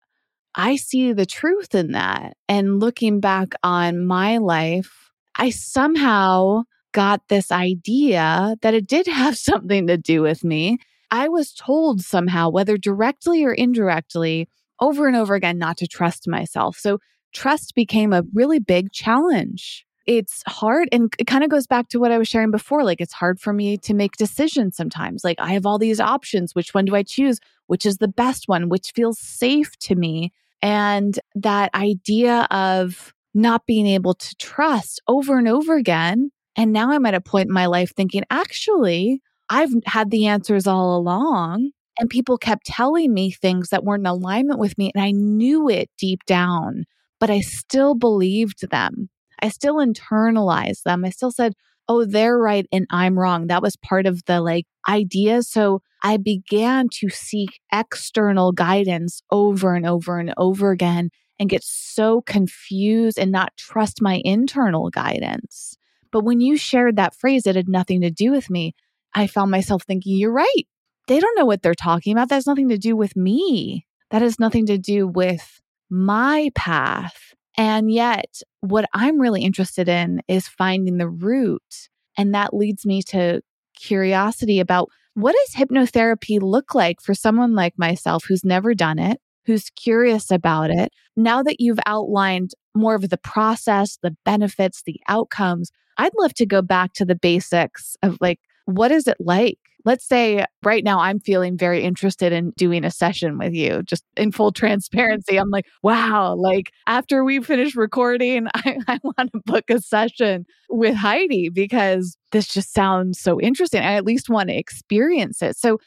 A: I see the truth in that. And looking back on my life I somehow got this idea that it did have something to do with me. I was told somehow, whether directly or indirectly, over and over again, not to trust myself. So trust became a really big challenge. It's hard and it kind of goes back to what I was sharing before. Like, it's hard for me to make decisions sometimes. Like, I have all these options. Which one do I choose? Which is the best one? Which feels safe to me? And that idea of not being able to trust over and over again. And now I'm at a point in my life thinking, actually, I've had the answers all along. And people kept telling me things that weren't in alignment with me. And I knew it deep down, but I still believed them. I still internalized them. I still said, oh, they're right and I'm wrong. That was part of the like idea. So I began to seek external guidance over and over and over again and get so confused and not trust my internal guidance. But when you shared that phrase, it had nothing to do with me. I found myself thinking, you're right. They don't know what they're talking about. That has nothing to do with me. That has nothing to do with my path. And yet, what I'm really interested in is finding the root. And that leads me to curiosity about what does hypnotherapy look like for someone like myself who's never done it, who's curious about it. Now that you've outlined more of the process, the benefits, the outcomes, I'd love to go back to the basics of like, what is it like? Let's say right now I'm feeling very interested in doing a session with you, just in full mm-hmm. transparency. I'm like, wow, like after we finish recording, I, I want to book a session with Heidi because this just sounds so interesting. I at least want to experience it. So,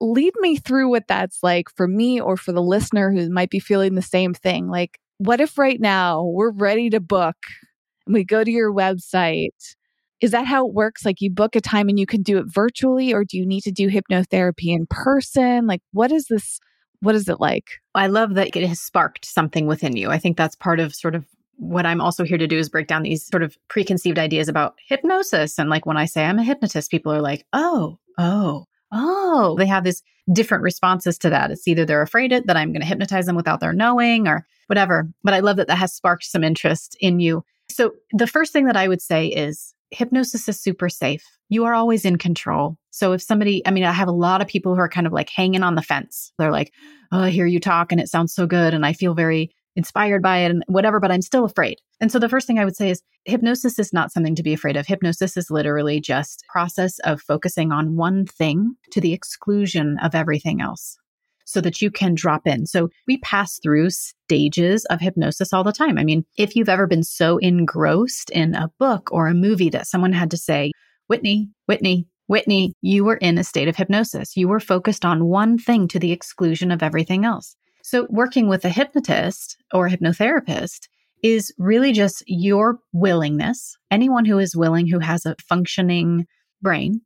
A: lead me through what that's like for me or for the listener who might be feeling the same thing. Like, what if right now we're ready to book and we go to your website? Is that how it works? Like you book a time and you can do it virtually, or do you need to do hypnotherapy in person? Like, what is this? What is it like?
B: I love that it has sparked something within you. I think that's part of sort of what I'm also here to do is break down these sort of preconceived ideas about hypnosis. And like when I say I'm a hypnotist, people are like, oh, oh, oh, they have these different responses to that. It's either they're afraid it, that I'm going to hypnotize them without their knowing or whatever. But I love that that has sparked some interest in you. So the first thing that I would say is hypnosis is super safe. You are always in control. So if somebody, I mean, I have a lot of people who are kind of like hanging on the fence. They're like, oh, I hear you talk and it sounds so good. And I feel very inspired by it and whatever, but I'm still afraid. And so the first thing I would say is hypnosis is not something to be afraid of. Hypnosis is literally just process of focusing on one thing to the exclusion of everything else so that you can drop in. So we pass through stages of hypnosis all the time. I mean, if you've ever been so engrossed in a book or a movie that someone had to say, Whitney, Whitney, Whitney, you were in a state of hypnosis. You were focused on one thing to the exclusion of everything else. So working with a hypnotist or a hypnotherapist is really just your willingness. Anyone who is willing, who has a functioning brain,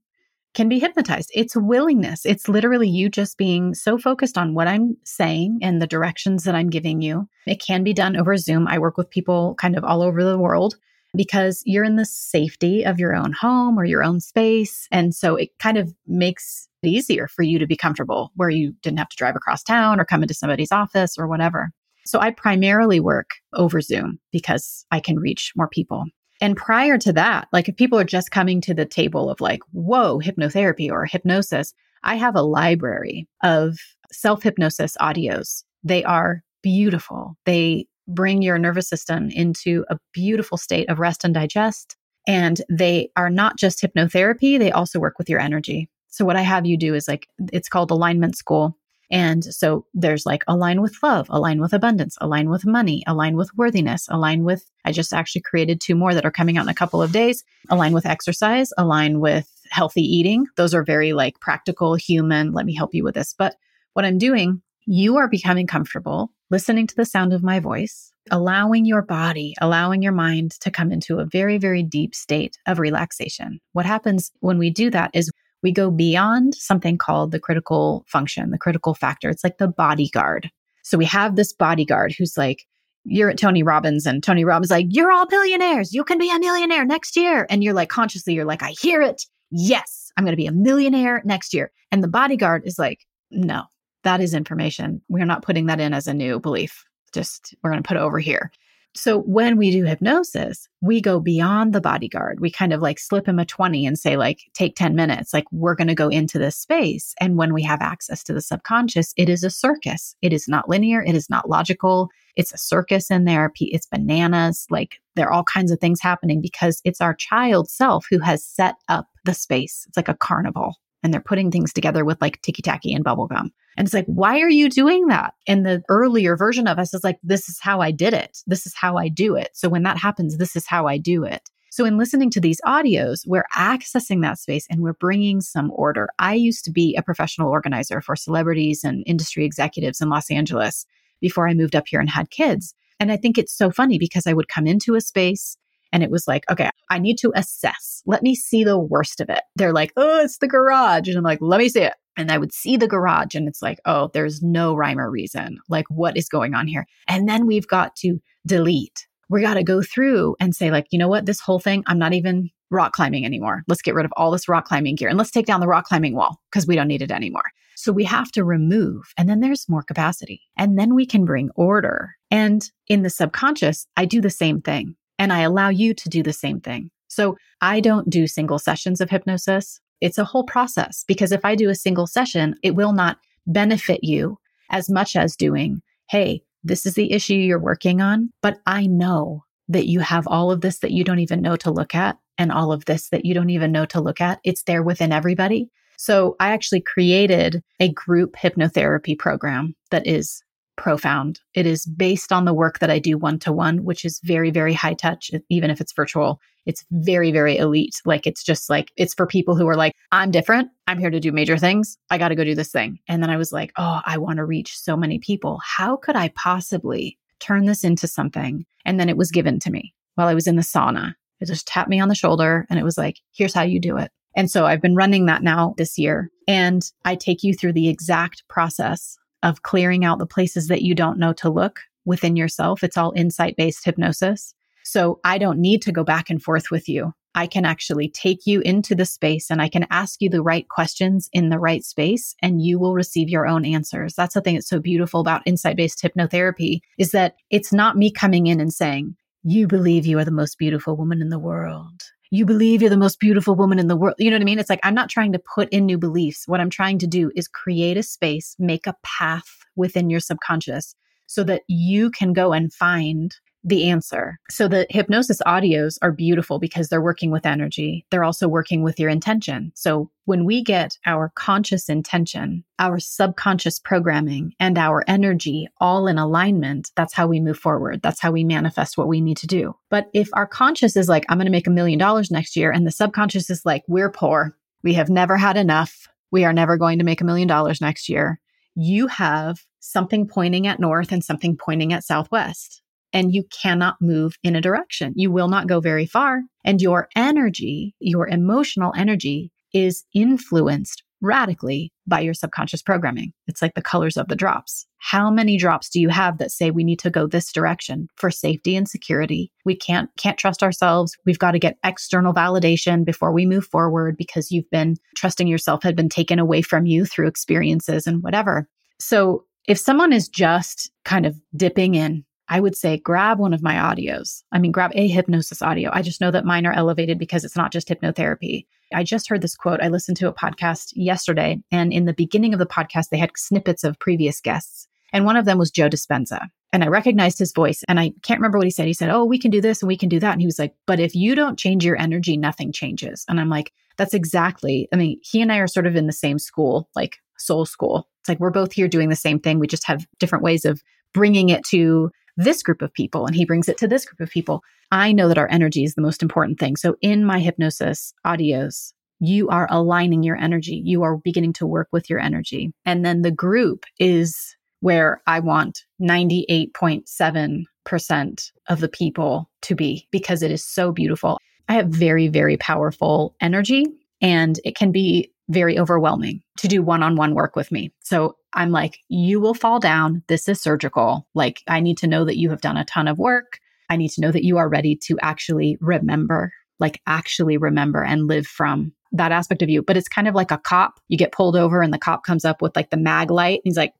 B: can be hypnotized. It's willingness. It's literally you just being so focused on what I'm saying and the directions that I'm giving you. It can be done over Zoom. I work with people kind of all over the world because you're in the safety of your own home or your own space. And so it kind of makes it easier for you to be comfortable where you didn't have to drive across town or come into somebody's office or whatever. So I primarily work over Zoom because I can reach more people. And prior to that, like if people are just coming to the table of like, whoa, hypnotherapy or hypnosis, I have a library of self hypnosis audios. They are beautiful. They bring your nervous system into a beautiful state of rest and digest. And they are not just hypnotherapy, they also work with your energy. So, what I have you do is like, it's called alignment school. And so there's like align with love, align with abundance, align with money, align with worthiness, align with, I just actually created two more that are coming out in a couple of days, align with exercise, align with healthy eating. Those are very like practical, human, let me help you with this. But what I'm doing, you are becoming comfortable listening to the sound of my voice, allowing your body, allowing your mind to come into a very, very deep state of relaxation. What happens when we do that is we go beyond something called the critical function, the critical factor. It's like the bodyguard. So we have this bodyguard who's like, you're at Tony Robbins and Tony Robbins like, you're all billionaires. You can be a millionaire next year. And you're like, consciously, you're like, I hear it. Yes, I'm going to be a millionaire next year. And the bodyguard is like, no, that is information. We're not putting that in as a new belief. Just we're going to put it over here. So when we do hypnosis, we go beyond the bodyguard. We kind of like slip him a 20 and say, like, take 10 minutes. Like, we're going to go into this space. And when we have access to the subconscious, it is a circus. It is not linear. It is not logical. It's a circus in there. It's bananas. Like, there are all kinds of things happening because it's our child self who has set up the space. It's like a carnival and they're putting things together with like ticky tacky and bubble gum. And it's like, why are you doing that? And the earlier version of us is like, this is how I did it. This is how I do it. So when that happens, this is how I do it. So in listening to these audios, we're accessing that space and we're bringing some order. I used to be a professional organizer for celebrities and industry executives in Los Angeles before I moved up here and had kids. And I think it's so funny because I would come into a space and it was like, okay, I need to assess. Let me see the worst of it. They're like, oh, it's the garage. And I'm like, let me see it. And I would see the garage and it's like, oh, there's no rhyme or reason. Like, what is going on here? And then we've got to delete. We got to go through and say, like, you know what? This whole thing, I'm not even rock climbing anymore. Let's get rid of all this rock climbing gear and let's take down the rock climbing wall because we don't need it anymore. So we have to remove, and then there's more capacity. And then we can bring order. And in the subconscious, I do the same thing. And I allow you to do the same thing. So I don't do single sessions of hypnosis. It's a whole process because if I do a single session, it will not benefit you as much as doing, hey, this is the issue you're working on, but I know that you have all of this that you don't even know to look at and all of this that you don't even know to look at. It's there within everybody. So I actually created a group hypnotherapy program that is profound. It is based on the work that I do one to one, which is very, very high touch, even if it's virtual. It's very, very elite. Like it's just like, it's for people who are like, I'm different. I'm here to do major things. I got to go do this thing. And then I was like, oh, I want to reach so many people. How could I possibly turn this into something? And then it was given to me while I was in the sauna. It just tapped me on the shoulder and it was like, here's how you do it. And so I've been running that now this year. And I take you through the exact process of clearing out the places that you don't know to look within yourself. It's all insight based hypnosis. So I don't need to go back and forth with you. I can actually take you into the space and I can ask you the right questions in the right space and you will receive your own answers. That's the thing that's so beautiful about insight based hypnotherapy is that it's not me coming in and saying, you believe you are the most beautiful woman in the world you believe you're the most beautiful woman in the world. You know what I mean? It's like, I'm not trying to put in new beliefs. What I'm trying to do is create a space, make a path within your subconscious so that you can go and find the answer. So the hypnosis audios are beautiful because they're working with energy. They're also working with your intention. So when we get our conscious intention, our subconscious programming, and our energy all in alignment, that's how we move forward. That's how we manifest what we need to do. But if our conscious is like, I'm going to make a million dollars next year, and the subconscious is like, we're poor, we have never had enough, we are never going to make a million dollars next year, you have something pointing at north and something pointing at southwest and you cannot move in a direction. You will not go very far. And your energy, your emotional energy is influenced radically by your subconscious programming. It's like the colors of the drops. How many drops do you have that say we need to go this direction for safety and security? We can't can't trust ourselves. We've got to get external validation before we move forward because you've been trusting yourself had been taken away from you through experiences and whatever. So if someone is just kind of dipping in I would say grab one of my audios. I mean, grab a hypnosis audio. I just know that mine are elevated because it's not just hypnotherapy. I just heard this quote. I listened to a podcast yesterday, and in the beginning of the podcast, they had snippets of previous guests. And one of them was Joe Dispenza. And I recognized his voice and I can't remember what he said. He said, Oh, we can do this and we can do that. And he was like, But if you don't change your energy, nothing changes. And I'm like, That's exactly. I mean, he and I are sort of in the same school, like soul school. It's like we're both here doing the same thing. We just have different ways of bringing it to this group of people and he brings it to this group of people. I know that our energy is the most important thing. So in my hypnosis audios, you are aligning your energy. You are beginning to work with your energy. And then the group is where I want 98.7% of the people to be because it is so beautiful. I have very, very powerful energy and it can be very overwhelming to do one on one work with me. So I'm like, you will fall down. This is surgical. Like, I need to know that you have done a ton of work. I need to know that you are ready to actually remember, like, actually remember and live from that aspect of you. But it's kind of like a cop. You get pulled over and the cop comes up with like the mag light. And he's like,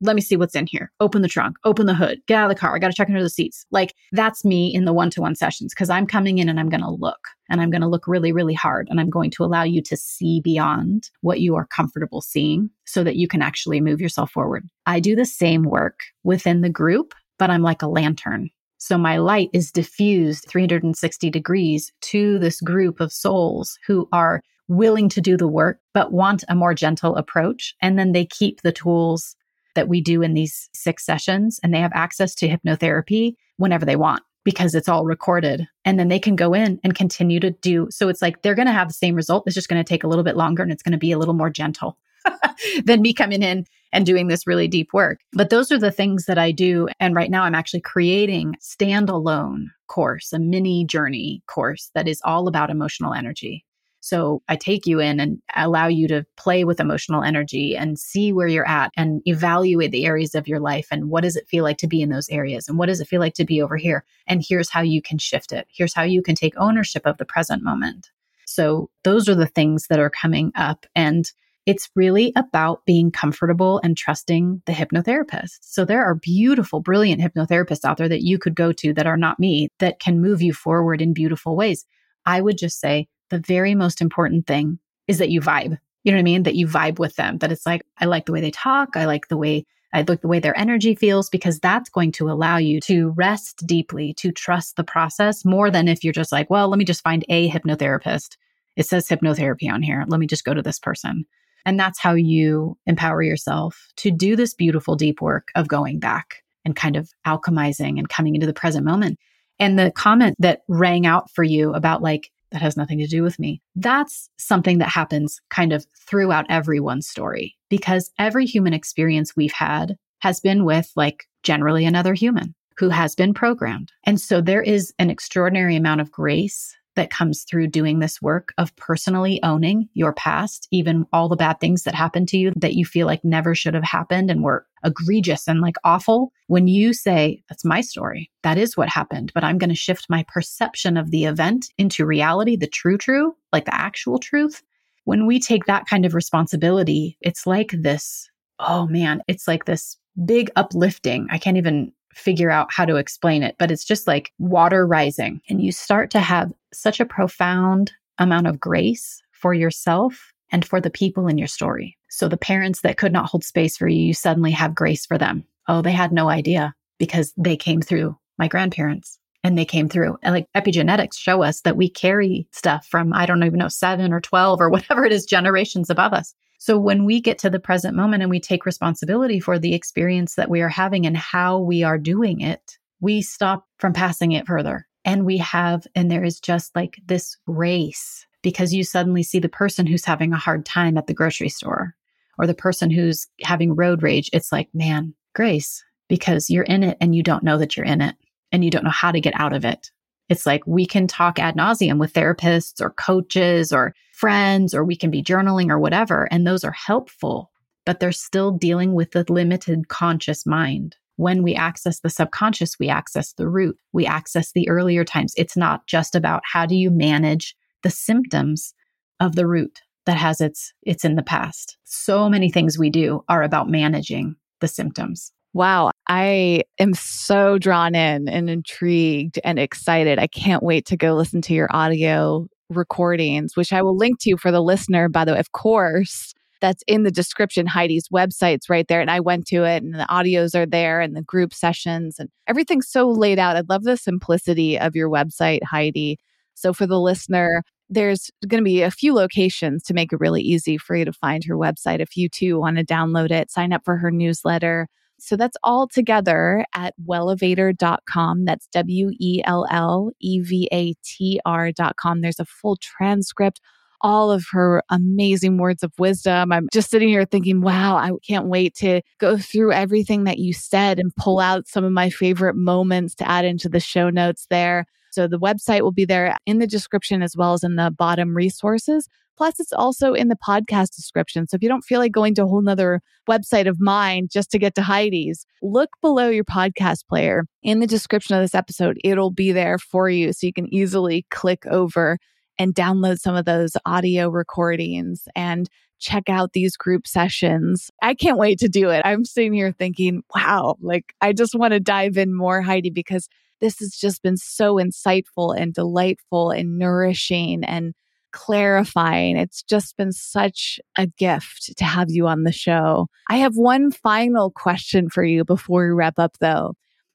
B: let me see what's in here. Open the trunk, open the hood, get out of the car. I got to check under the seats. Like that's me in the one to one sessions because I'm coming in and I'm going to look and I'm going to look really, really hard. And I'm going to allow you to see beyond what you are comfortable seeing so that you can actually move yourself forward. I do the same work within the group, but I'm like a lantern. So my light is diffused 360 degrees to this group of souls who are willing to do the work, but want a more gentle approach. And then they keep the tools that we do in these six sessions and they have access to hypnotherapy whenever they want because it's all recorded. And then they can go in and continue to do. So it's like they're going to have the same result. It's just going to take a little bit longer and it's going to be a little more gentle than me coming in and doing this really deep work. But those are the things that I do. And right now I'm actually creating standalone course, a mini journey course that is all about emotional energy. So I take you in and allow you to play with emotional energy and see where you're at and evaluate the areas of your life and what does it feel like to be in those areas and what does it feel like to be over here and here's how you can shift it. Here's how you can take ownership of the present moment. So those are the things that are coming up and it's really about being comfortable and trusting the hypnotherapist. So there are beautiful, brilliant hypnotherapists out there that you could go to that are not me that can move you forward in beautiful ways. I would just say the very most important thing is that you vibe. You know what I mean? That you vibe with them, that it's like, I like the way they talk. I like the way I like the way their energy feels because that's going to allow you to rest deeply, to trust the process more than if you're just like, well, let me just find a hypnotherapist. It says hypnotherapy on here. Let me just go to this person. And that's how you empower yourself to do this beautiful, deep work of going back and kind of alchemizing and coming into the present moment. And the comment that rang out for you about like, that has nothing to do with me. That's something that happens kind of throughout everyone's story because every human experience we've had has been with like generally another human who has been programmed. And so there is an extraordinary amount of grace that comes through doing this work of personally owning your past, even all the bad things that happened to you that you feel like never should have happened and were egregious and like awful. When you say, that's my story, that is what happened, but I'm going to shift my perception of the event into reality, the true, true, like the actual truth. When we take that kind of responsibility, it's like this, oh man, it's like this big uplifting. I can't even figure out how to explain it, but it's just like water rising. And you start to have such a profound amount of grace for yourself and for the people in your story. So the parents that could not hold space for you, you suddenly have grace for them. Oh, they had no idea because they came through my grandparents and they came through. And like epigenetics show us that we carry stuff from, I don't even know, seven or 12 or whatever it is, generations above us. So when we get to the present moment and we take responsibility for the experience that we are having and how we are doing it, we stop from passing it further. And we have, and there is just like this race because you suddenly see the person who's having a hard time at the grocery store or the person who's having road rage. It's like, man, grace, because you're in it and you don't know that you're in it and you don't know how to get out of it. It's like we can talk ad nauseum with therapists or coaches or friends, or we can be journaling or whatever. And those are helpful, but they're still dealing with the limited conscious mind. When we access the subconscious, we access the root, we access the earlier times. It's not just about how do you manage the symptoms of the root that has its it's in the past. So many things we do are about managing the symptoms.
A: Wow, I am so drawn in and intrigued and excited. I can't wait to go listen to your audio recordings, which I will link to for the listener, by the way. Of course, that's in the description. Heidi's website's right there. And I went to it, and the audios are there, and the group sessions, and everything's so laid out. I love the simplicity of your website, Heidi. So, for the listener, there's going to be a few locations to make it really easy for you to find her website if you too want to download it, sign up for her newsletter. So that's all together at wellevatr.com. That's W E L L E V A T R.com. There's a full transcript, all of her amazing words of wisdom. I'm just sitting here thinking, wow, I can't wait to go through everything that you said and pull out some of my favorite moments to add into the show notes there. So the website will be there in the description as well as in the bottom resources. Plus, it's also in the podcast description. So if you don't feel like going to a whole nother website of mine just to get to Heidi's, look below your podcast player. In the description of this episode, it'll be there for you so you can easily click over and download some of those audio recordings and check out these group sessions. I can't wait to do it. I'm sitting here thinking, wow, like I just want to dive in more, Heidi, because this has just been so insightful and delightful and nourishing and clarifying. It's just been such a gift to have you on the show. I have one final question for you before we wrap up, though,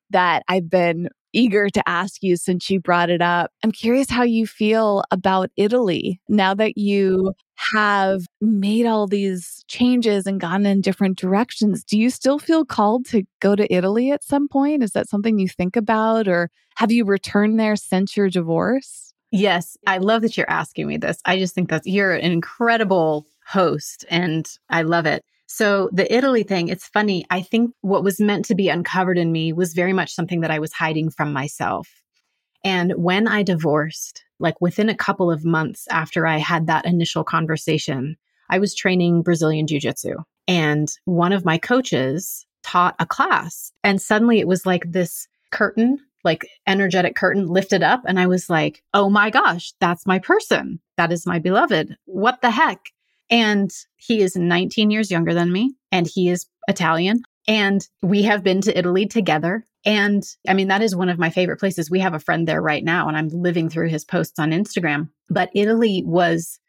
A: that I've been eager to ask you since you brought it up. I'm curious how you feel about Italy now that you have made all these changes and gone in different directions. Do you still feel called to go to Italy at some point? Is that something you think about, or have you returned there since your divorce?
B: Yes, I love that you're asking me this. I just think that you're an incredible host and I love it. So the Italy thing, it's funny. I think what was meant to be uncovered in me was very much something that I was hiding from myself. And when I divorced, like within a couple of months after I had that initial conversation, I was training Brazilian Jiu Jitsu. And one of my coaches taught a class. And suddenly it was like this curtain, like energetic curtain lifted up. And I was like, oh my gosh, that's my person. That is my beloved. What the heck? And he is 19 years younger than me, and he is Italian. And we have been to Italy together. And I mean, that is one of my favorite places. We have a friend there right now, and I'm living through his posts on Instagram. But Italy was,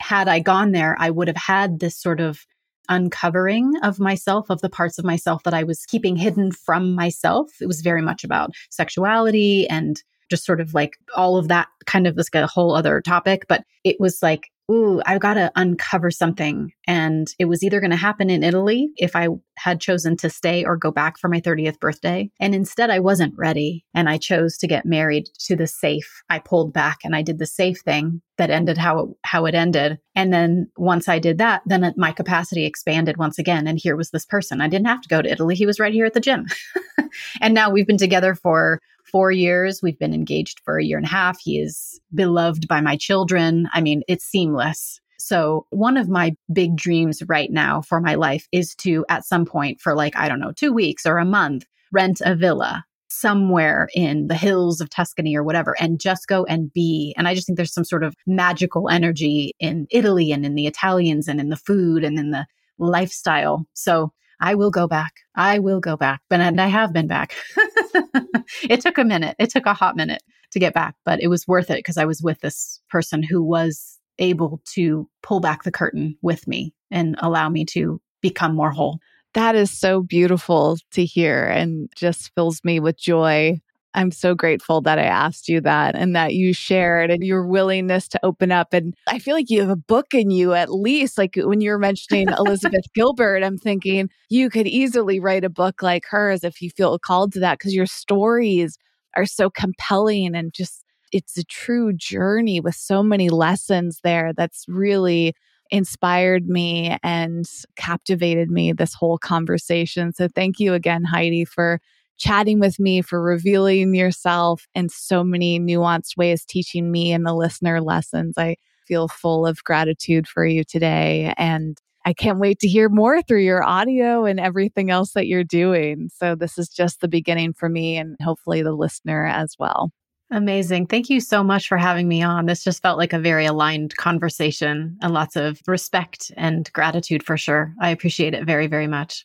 B: had I gone there, I would have had this sort of uncovering of myself, of the parts of myself that I was keeping hidden from myself. It was very much about sexuality and just sort of like all of that kind of this like a whole other topic. But it was like ooh, I've got to uncover something. And it was either going to happen in Italy if I had chosen to stay or go back for my 30th birthday. And instead, I wasn't ready. And I chose to get married to the safe. I pulled back and I did the safe thing that ended how it, how it ended. And then once I did that, then my capacity expanded once again. And here was this person. I didn't have to go to Italy. He was right here at the gym. and now we've been together for four years. We've been engaged for a year and a half. He is beloved by my children. I mean, it's seamless. So, one of my big dreams right now for my life is to, at some point, for like, I don't know, two weeks or a month, rent a villa somewhere in the hills of Tuscany or whatever and just go and be. And I just think there's some sort of magical energy in Italy and in the Italians and in the food and in the lifestyle. So, I will go back. I will go back. But and I have been back. it took a minute. It took a hot minute to get back, but it was worth it because I was with this person who was able to pull back the curtain with me and allow me to become more whole.
A: That is so beautiful to hear and just fills me with joy I'm so grateful that I asked you that and that you shared and your willingness to open up. And I feel like you have a book in you at least. Like when you were mentioning Elizabeth Gilbert, I'm thinking you could easily write a book like hers if you feel called to that because your stories are so compelling and just it's a true journey with so many lessons there that's really inspired me and captivated me this whole conversation. So thank you again, Heidi, for chatting with me, for revealing yourself in so many nuanced ways, teaching me and the listener lessons. I feel full of gratitude for you today. And I can't wait to hear more through your audio and everything else that you're doing. So, this is just the beginning for me and hopefully the listener as well.
B: Amazing. Thank you so much for having me on. This just felt like a very aligned conversation and lots of respect and gratitude for sure. I appreciate it very, very much.